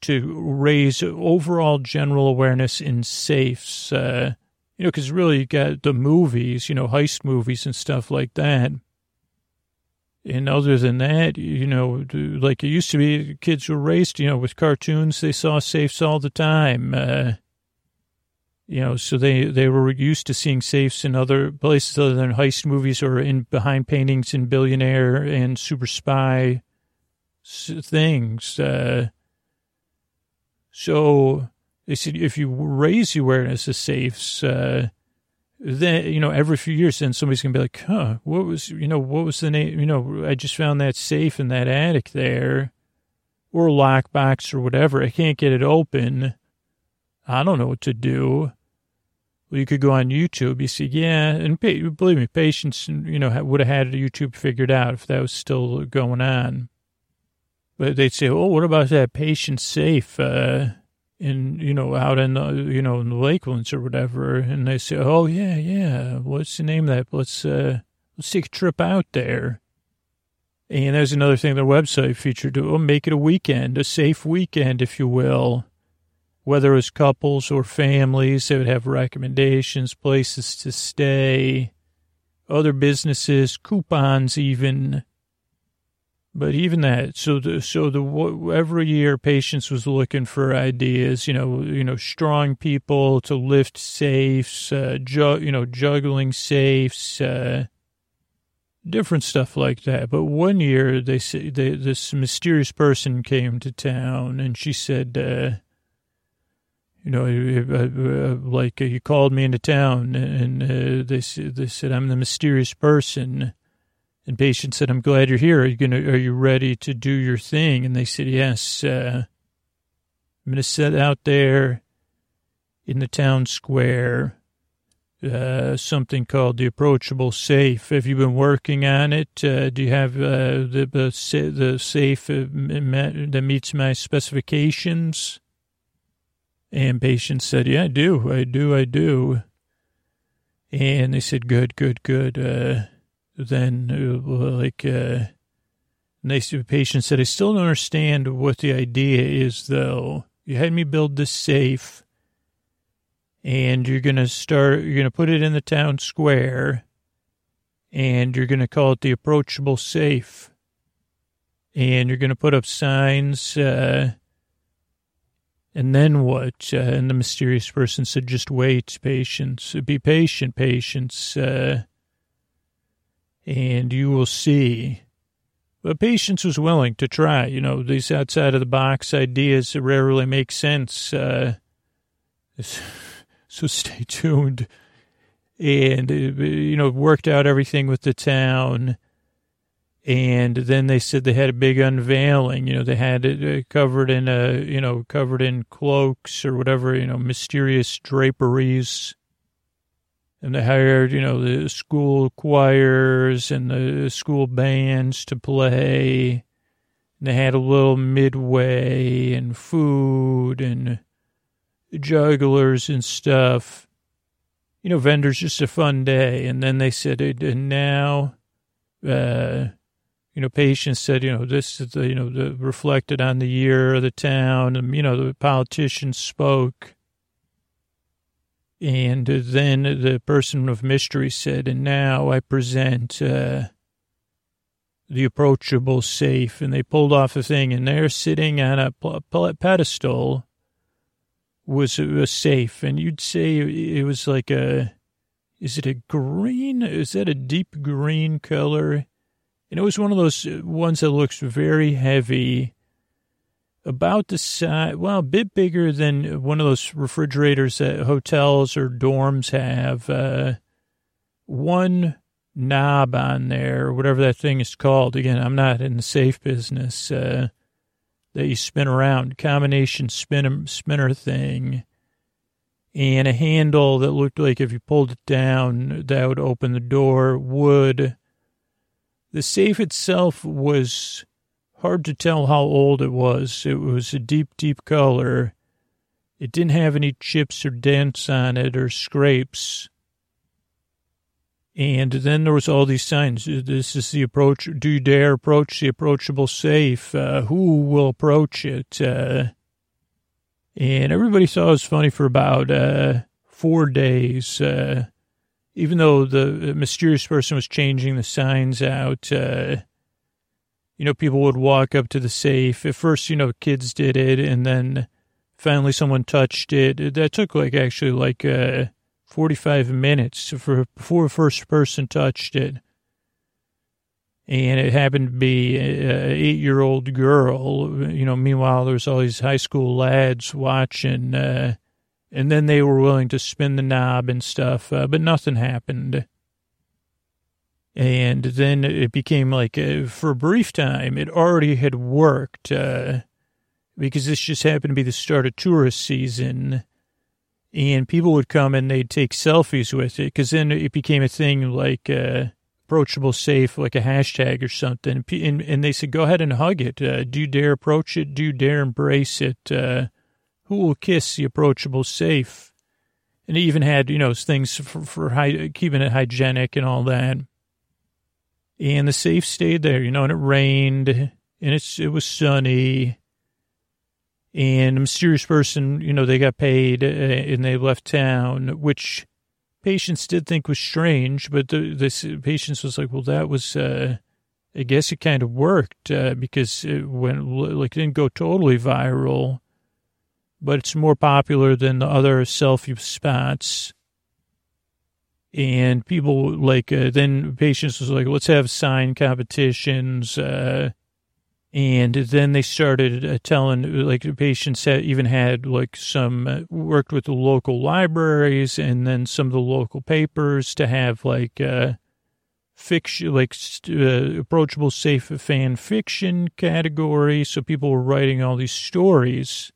to raise overall general awareness in safes. Uh, you know, because really you got the movies, you know, heist movies and stuff like that. And other than that, you know, like it used to be, kids were raised, you know, with cartoons, they saw safes all the time. Uh, you know, so they, they were used to seeing safes in other places other than heist movies or in behind paintings in billionaire and super spy things. Uh, so they said if you raise awareness of safes, uh, then you know every few years, then somebody's gonna be like, "Huh, what was you know what was the name? You know, I just found that safe in that attic there, or lockbox or whatever. I can't get it open. I don't know what to do." Well, you could go on YouTube. You see, yeah, and believe me, Patience, you know, would have had YouTube figured out if that was still going on. But they'd say, "Oh, what about that patient safe?" Uh, in you know out in the you know in the Lakelands or whatever, and they say, "Oh yeah, yeah, what's the name of that? Let's uh, let's take a trip out there." And there's another thing their website featured: oh, make it a weekend, a safe weekend, if you will. Whether it's couples or families, they would have recommendations, places to stay, other businesses, coupons, even but even that, so the so the every year, Patience was looking for ideas. You know, you know, strong people to lift safes, uh, ju- you know, juggling safes, uh, different stuff like that. But one year, they say they, this mysterious person came to town, and she said, uh, you know, uh, uh, like uh, you called me into town, and they they said I'm the mysterious person and patient said, I'm glad you're here. Are you gonna, are you ready to do your thing? And they said, yes, uh, I'm going to sit out there in the town square, uh, something called the approachable safe. Have you been working on it? Uh, do you have, uh, the, the, the safe uh, that meets my specifications? And patient said, yeah, I do. I do. I do. And they said, good, good, good. Then uh, like uh, nice to be patient said, I still don't understand what the idea is though. You had me build this safe and you're to start, you're to put it in the town square and you're to call it the approachable safe. And you're to put up signs, uh, and then what? Uh, and the mysterious person said, just wait, patience. Be patient, patience. Uh, and you will see. But patience was willing to try. You know, these outside of the box ideas rarely make sense. Uh, so stay tuned. And, uh, you know, worked out everything with the town. And then they said they had a big unveiling. You know, they had it uh, covered in a, you know, covered in cloaks or whatever, you know, mysterious draperies and they hired, you know, the school choirs and the school bands to play. And they had a little midway and food and jugglers and stuff. You know, vendors, just a fun day. And then they said, and now, uh, you know, Patience said, you know, this is the, you know, the reflected on the year of the town. And, you know, the politicians spoke and then the person of mystery said, and now I present uh, the approachable safe. And they pulled off a thing, and there sitting on a pedestal was a safe. And you'd say it was like a, is it a green? Is that a deep green color? And it was one of those ones that looks very heavy about the size, well, a bit bigger than one of those refrigerators that hotels or dorms have. Uh, one knob on there, whatever that thing is called. Again, I'm not in the safe business. Uh, that you spin around, combination spinner, spinner thing. and a handle that looked like if you pulled it down, that would open the door, wood. The safe itself was hard to tell how old it was. It was a deep, deep color. It didn't have any chips or dents on it or scrapes. And then there was all these signs. This is the approach. Do you dare approach the approachable safe? Uh, who will approach it? Uh, and everybody thought it was funny for about uh, four days. Uh, even though the mysterious person was changing the signs out, uh, you know, people would walk up to the safe. At first, you know, kids did it, and then finally someone touched it. That took like actually like uh, 45 minutes for before a first person touched it and it happened to be an eight-year-old girl. You know, meanwhile, there was all these high school lads watching, uh, and then they were willing to spin the knob and stuff, uh, but nothing happened. And then it became like, uh, for a brief time, it already had worked, uh, because this just happened to be the start of tourist season. And people would come and they'd take selfies with it, because then it became a thing like, uh, approachable safe, like a hashtag or something. And, and they said, go ahead and hug it. Uh, do you dare approach it? Do you dare embrace it? Uh, who will kiss the approachable safe? And it even had, you know, things for, for high, keeping it hygienic and all that. And the safe stayed there, you know, and it rained and it's, it was sunny. And a mysterious person, you know, they got paid uh, and they left town, which Patience did think was strange, but the, this Patience was like, well, that was, uh, I guess it kind of worked uh, because it went like it didn't go totally viral, but it's more popular than the other selfie spots. And people like uh, then Patience was like, let's have sign competitions. Uh, and then they started uh, telling, like, Patience had even had, like, some, uh, worked with the local libraries and then some of the local papers to have, like, uh, fiction, like, approachable, safe fan fiction category. So people were writing all these stories.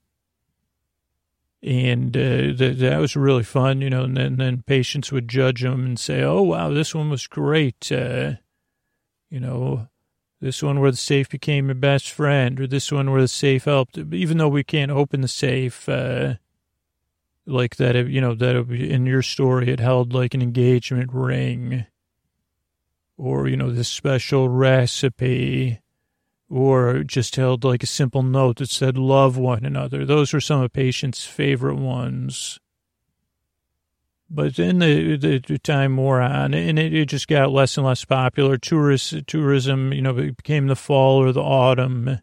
And uh, th- that was really fun, you know, and then, then Patience would judge them and say, oh, wow, this one was great. Uh, you know, this one where the safe became your best friend, or this one where the safe helped, even though we can't open the safe, uh, like that, you know, that in your story, it held like an engagement ring, or, you know, this special recipe, or just held like a simple note that said, love one another. Those were some of patients' favorite ones. But then the, the, time wore on, and it, it, just got less and less popular. Tourist tourism, you know, became the fall or the autumn,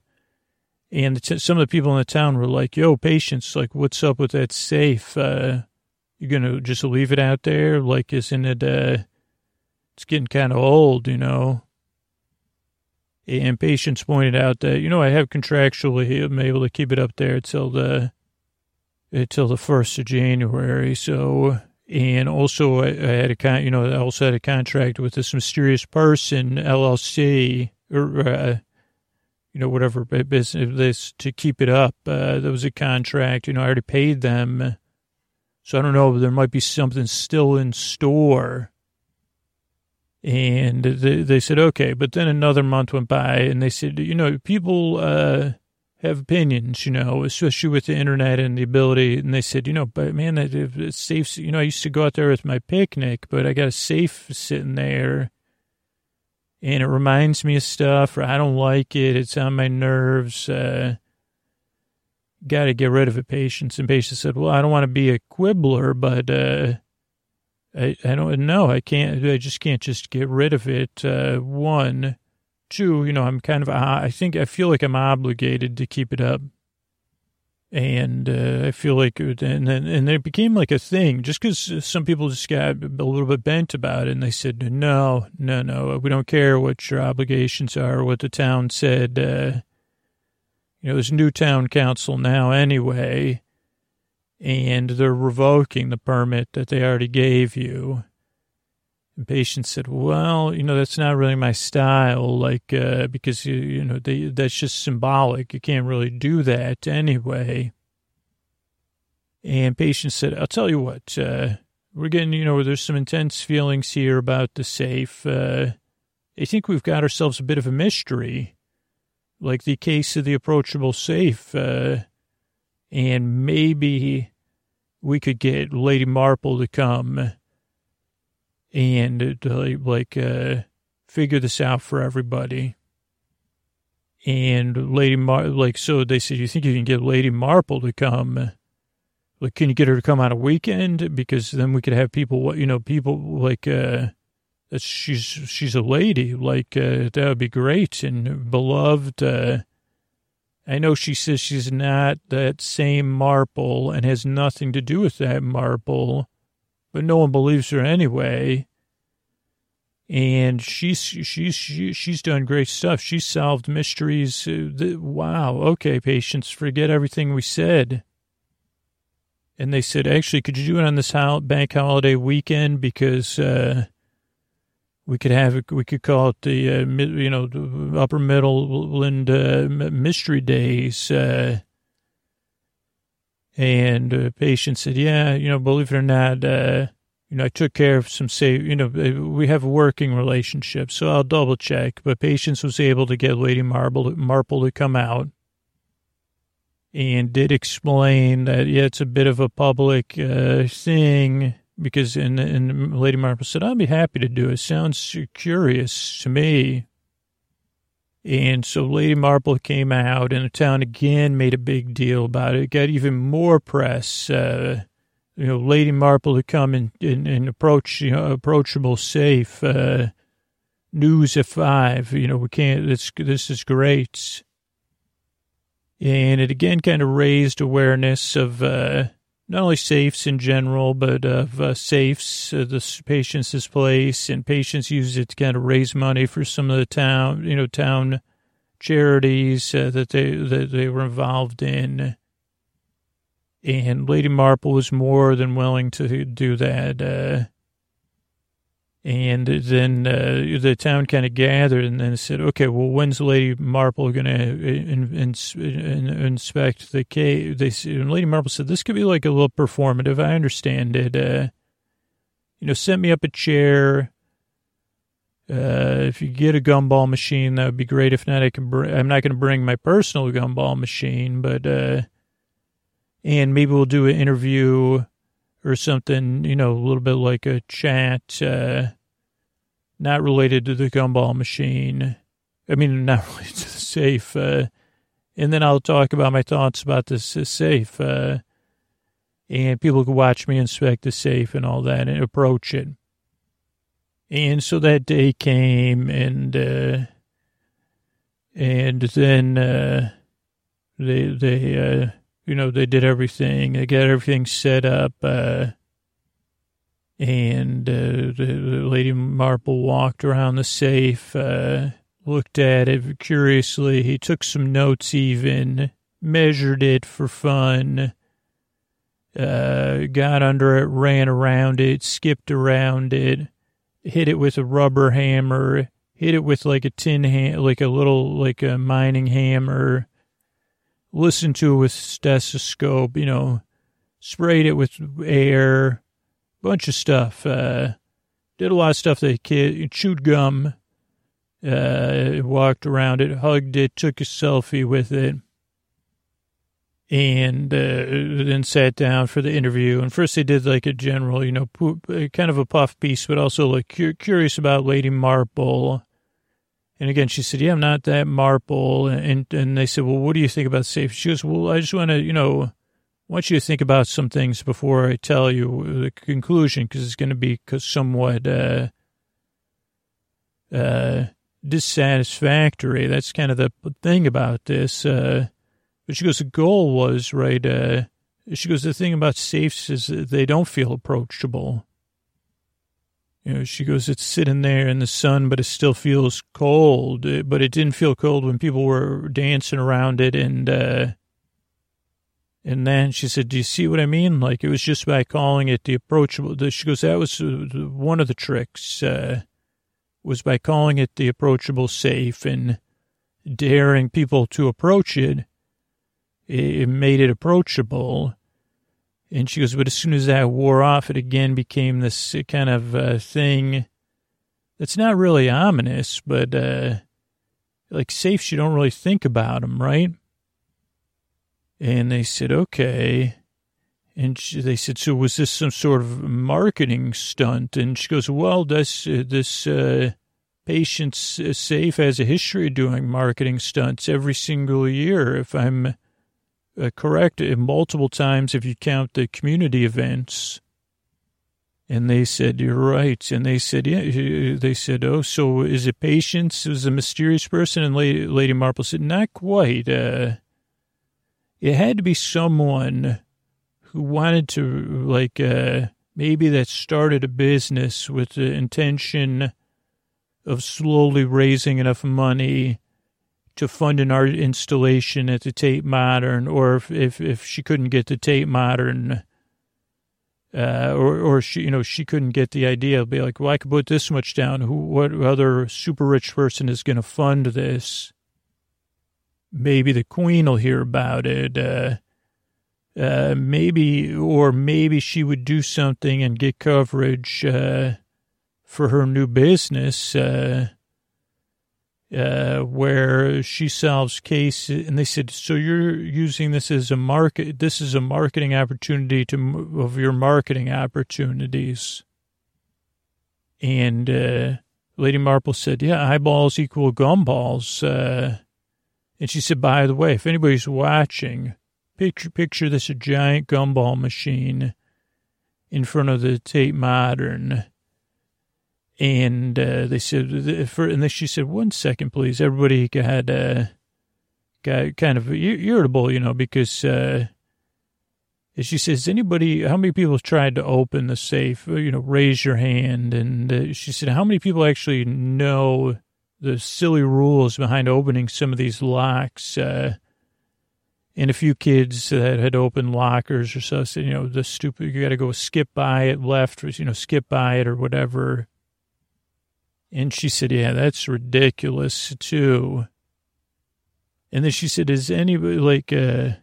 and the, some of the people in the town were like, "Yo, Patience, like, what's up with that safe? Uh, you gonna just leave it out there? Like, isn't it? Uh, it's getting kind of old, you know." And Patience pointed out that you know I have contractually I'm able to keep it up there till the until the first of January, so and also I, had a con, you know, I also had a contract with this mysterious person LLC or uh, you know whatever business this to keep it up. Uh, there was a contract, you know, I already paid them, so I don't know. There might be something still in store. And they, they said okay, but then another month went by, and they said, you know, people. Uh, have opinions, you know, especially with the internet and the ability. And they said, you know, but man, it's safe. You know, I used to go out there with my picnic, but I got a safe sitting there and it reminds me of stuff or I don't like it. It's on my nerves. Uh, got to get rid of it, Patience. And Patience said, well, I don't want to be a quibbler, but, uh, I, I don't know. I can't, I just can't just get rid of it. Uh, one, Two, you know, I'm kind of, I think, I feel like I'm obligated to keep it up. And uh, I feel like, and then, and it became like a thing just because some people just got a little bit bent about it. And they said, no, no, no, we don't care what your obligations are, what the town said. Uh, you know, there's a new town council now anyway, and they're revoking the permit that they already gave you. And patient said, well, you know, that's not really my style, like, uh, because, you, you know, they, that's just symbolic. You can't really do that anyway. And patient said, I'll tell you what, uh, we're getting, you know, there's some intense feelings here about the safe. Uh, I think we've got ourselves a bit of a mystery, like the case of the approachable safe. Uh, and maybe we could get Lady Marple to come and uh, like uh, figure this out for everybody. And Lady Mar, like, so they said, you think you can get Lady Marple to come? Like, can you get her to come on a weekend? Because then we could have people, what you know, people like, uh, she's, she's a lady. Like, uh, that would be great and beloved. Uh, I know she says she's not that same Marple and has nothing to do with that Marple, but no one believes her anyway and she's she's she's done great stuff. She solved mysteries. Uh, wow. Okay, Patience, forget everything we said. And they said, actually, could you do it on this bank holiday weekend because uh, we could have it, we could call it the uh, you know Upper Midland uh, Mystery Days. Uh, and uh, patient said, yeah, you know, believe it or not you know, I took care of some say, you know, we have a working relationship, so I'll double check. But Patience was able to get Lady Marple, Marple to come out and did explain that, yeah, it's a bit of a public uh, thing because, and, and Lady Marple said, I'll be happy to do it. Sounds curious to me. And so Lady Marple came out and the town again made a big deal about it. Got even more press. Uh, you know, Lady Marple to come and, and, and approach, you know, approachable, safe, uh, news at five. You know, we can't, this, this is great. And it again kind of raised awareness of, uh, not only safes in general, but of uh, safes, uh, the patients' place, and Patience use it to kind of raise money for some of the town, you know, town charities uh, that they that they were involved in and Lady Marple was more than willing to do that. Uh, and then uh, the town kind of gathered and then said, okay, well, when's Lady Marple going to in, in, in, inspect the cave? They and Lady Marple said, this could be like a little performative. I understand it. Uh, you know, set me up a chair. Uh, if you get a gumball machine, that would be great. If not, I can. Br- I'm not going to bring my personal gumball machine, but uh, and maybe we'll do an interview or something, you know, a little bit like a chat, uh, not related to the gumball machine. I mean, not related to the safe. Uh, and then I'll talk about my thoughts about this safe. Uh, and people can watch me inspect the safe and all that and approach it. And so that day came and, uh, and then, uh, they, they, uh, you know, they did everything. They got everything set up. Uh, and uh, the, Lady Marple walked around the safe, uh, looked at it curiously. He took some notes, even measured it for fun. Uh, got under it, ran around it, skipped around it, hit it with a rubber hammer, hit it with like a tin like a little like a mining hammer Listen to it with stethoscope, you know, sprayed it with air, bunch of stuff. Uh, did a lot of stuff that kid chewed gum, uh, walked around it, hugged it, took a selfie with it, and uh, then sat down for the interview. And first they did like a general, you know, kind of a puff piece, but also like curious about Lady Marple and again, she said, yeah, I'm not that Marple. And, and they said, well, what do you think about safe? She goes, well, I just want to, you know, want you to think about some things before I tell you the conclusion, because it's going to be somewhat, uh, uh, dissatisfactory. That's kind of the thing about this. Uh, but she goes, the goal was, right, uh, she goes, the thing about safes is they don't feel approachable. You know, she goes, it's sitting there in the sun, but it still feels cold. Uh, but it didn't feel cold when people were dancing around it. And, uh, and then she said, do you see what I mean? Like it was just by calling it the approachable. She goes, that was uh, one of the tricks, uh, was by calling it the approachable safe and daring people to approach it. It made it approachable And she goes, but as soon as that wore off, it again became this kind of uh, thing that's not really ominous, but uh, like safes, you don't really think about them, right? And they said, okay. And she, they said, so was this some sort of marketing stunt? And she goes, well, this, uh, this uh, patient's safe has a history of doing marketing stunts every single year, if I'm uh, correct, multiple times if you count the community events. And they said, you're right. And they said, yeah. They said, oh, so is it Patience? It was a mysterious person. And Lady, Lady Marple said, not quite. Uh, it had to be someone who wanted to, like, uh, maybe that started a business with the intention of slowly raising enough money to fund an art installation at the Tate Modern, or if, if, if she couldn't get the Tate Modern, uh, or, or she, you know, she couldn't get the idea, it'd be like, well, I could put this much down. Who, what other super rich person is going to fund this? Maybe the queen will hear about it. Uh, uh, maybe, or maybe she would do something and get coverage, uh, for her new business, uh, uh, where she solves cases. And they said, so you're using this as a market, this is a marketing opportunity to, of your marketing opportunities. And, uh, Lady Marple said, yeah, eyeballs equal gumballs. Uh, and she said, by the way, if anybody's watching, picture, picture this a giant gumball machine in front of the Tate Modern. And uh, they said, for, and then she said, one second, please. Everybody got, uh, got kind of irritable, you know, because uh, she says, anybody, how many people tried to open the safe? You know, raise your hand. And uh, she said, how many people actually know the silly rules behind opening some of these locks. Uh, and a few kids that had opened lockers or so said, you know, the stupid, you got to go skip by it left, you know, skip by it or whatever. And she said, yeah, that's ridiculous too. And then she said, is anybody like, uh,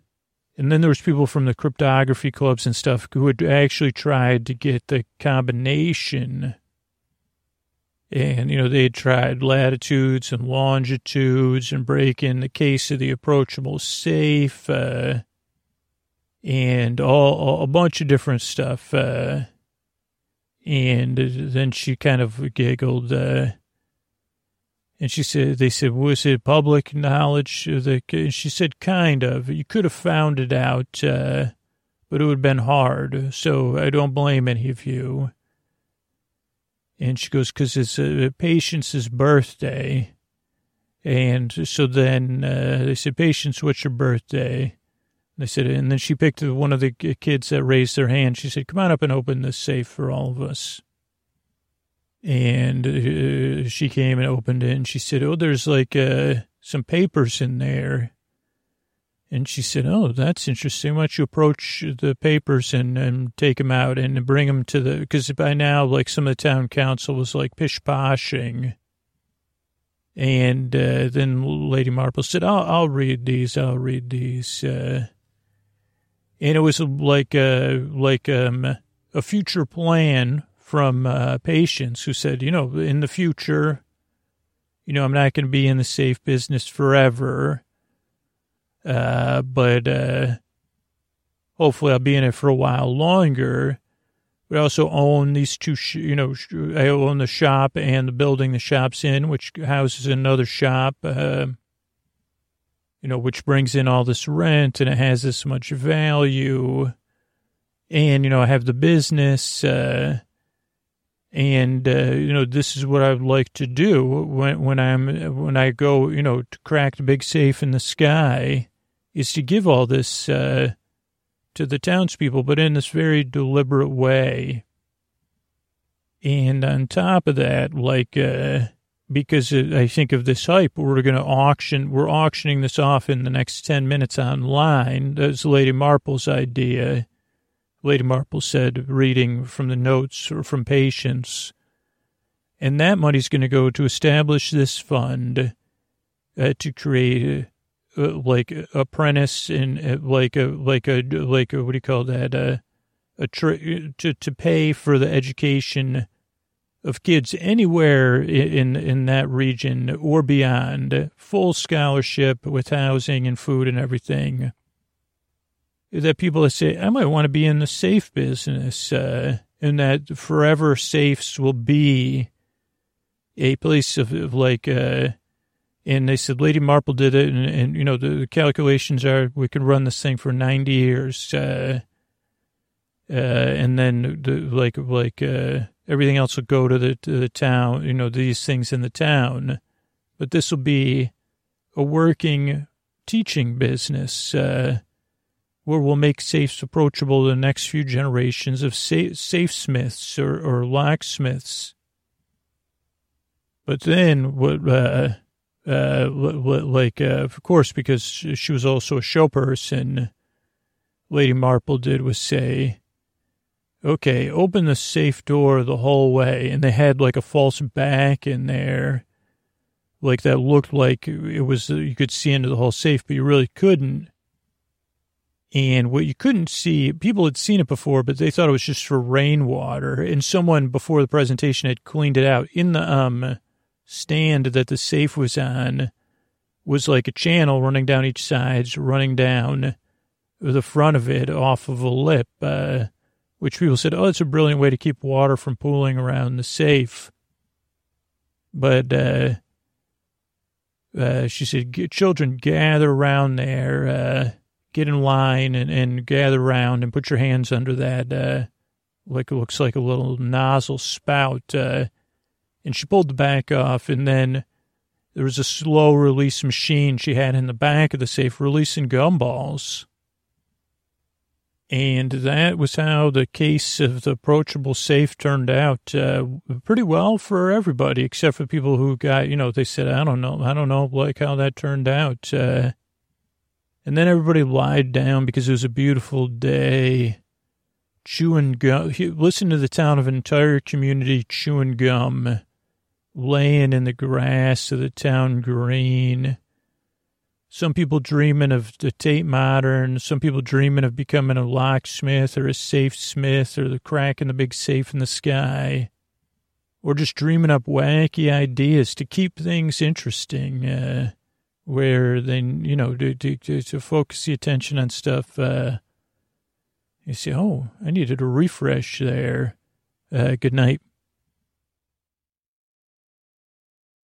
and then there was people from the cryptography clubs and stuff who had actually tried to get the combination and, you know, they had tried latitudes and longitudes and breaking the case of the approachable safe, uh, and all, all, a bunch of different stuff. Uh, and then she kind of giggled, uh, and she said, they said, was it public knowledge? And she said, kind of. You could have found it out, uh, but it would have been hard. So I don't blame any of you. And she goes, because it's uh, Patience's birthday. And so then uh, they said, Patience, what's your birthday? They said, and then she picked one of the kids that raised their hand. She said, come on up and open this safe for all of us. And uh, she came and opened it and she said, oh, there's like uh, some papers in there. And she said, oh, that's interesting. Why don't you approach the papers and, and take them out and bring them to the, because by now, like some of the town council was like pish-poshing. And uh, then Lady Marple said, I'll, I'll read these. I'll read these. Uh, and it was like, uh, like um, a future plan from uh, Patience who said, you know, in the future, you know, I'm not going to be in the safe business forever uh, but uh, hopefully I'll be in it for a while longer. We also own these two, sh- you know, sh- I own the shop and the building the shop's in, which houses another shop, uh, you know, which brings in all this rent and it has this much value. And, you know, I have the business, uh, and, uh, you know, this is what I would like to do when, when I'm, when I go, you know, to crack the big safe in the sky is to give all this uh, to the townspeople, but in this very deliberate way. And on top of that, like, uh, because I think of this hype, we're going to auction, we're auctioning this off in the next 10 minutes online. That's Lady Marple's idea. Lady Marple said, reading from the notes or from Patience. And that money's going to go to establish this fund uh, to create uh, like apprentice and uh, like a like a like a, what do you call that uh, a tri- to to pay for the education of kids anywhere in in that region or beyond, full scholarship with housing and food and everything. That people say I might want to be in the safe business, uh, and that forever safes will be a place of, of like. Uh, and they said Lady Marple did it, and, and you know the, the, calculations are we could run this thing for ninety years, uh, uh, and then the, like like uh, everything else will go to the to the town. You know these things in the town, but this will be a working teaching business uh, where we'll make safes approachable to the next few generations of safe, safe smiths or, or locksmiths. But then what? Uh, uh, like, uh, of course, because she was also a show person, Lady Marple did was say, okay, open the safe door the whole way. And they had like a false back in there, like that looked like it was, you could see into the whole safe, but you really couldn't. And what you couldn't see, people had seen it before, but they thought it was just for rainwater. And someone before the presentation had cleaned it out in the, um, stand that the safe was on was like a channel running down each sides, running down the front of it off of a lip, uh, which people said, oh, it's a brilliant way to keep water from pooling around the safe. But uh, uh, she said, children, gather around there, uh, get in line and, and gather around and put your hands under that, uh, like it looks like a little nozzle spout uh, and she pulled the back off and then there was a slow release machine she had in the back of the safe releasing gumballs. And that was how the case of the approachable safe turned out uh, pretty well for everybody, except for people who got, you know, they said, I don't know, I don't know, like how that turned out. Uh, and then everybody lied down because it was a beautiful day, chewing gum. Listen to the town of entire community chewing gum laying in the grass of the town green. Some people dreaming of the Tate Modern. Some people dreaming of becoming a locksmith or a safe smith or the crack in the big safe in the sky. Or just dreaming up wacky ideas to keep things interesting, uh, where they, you know, to, to, to, focus the attention on stuff. Uh, you say, oh, I needed a refresh there. Uh, good night.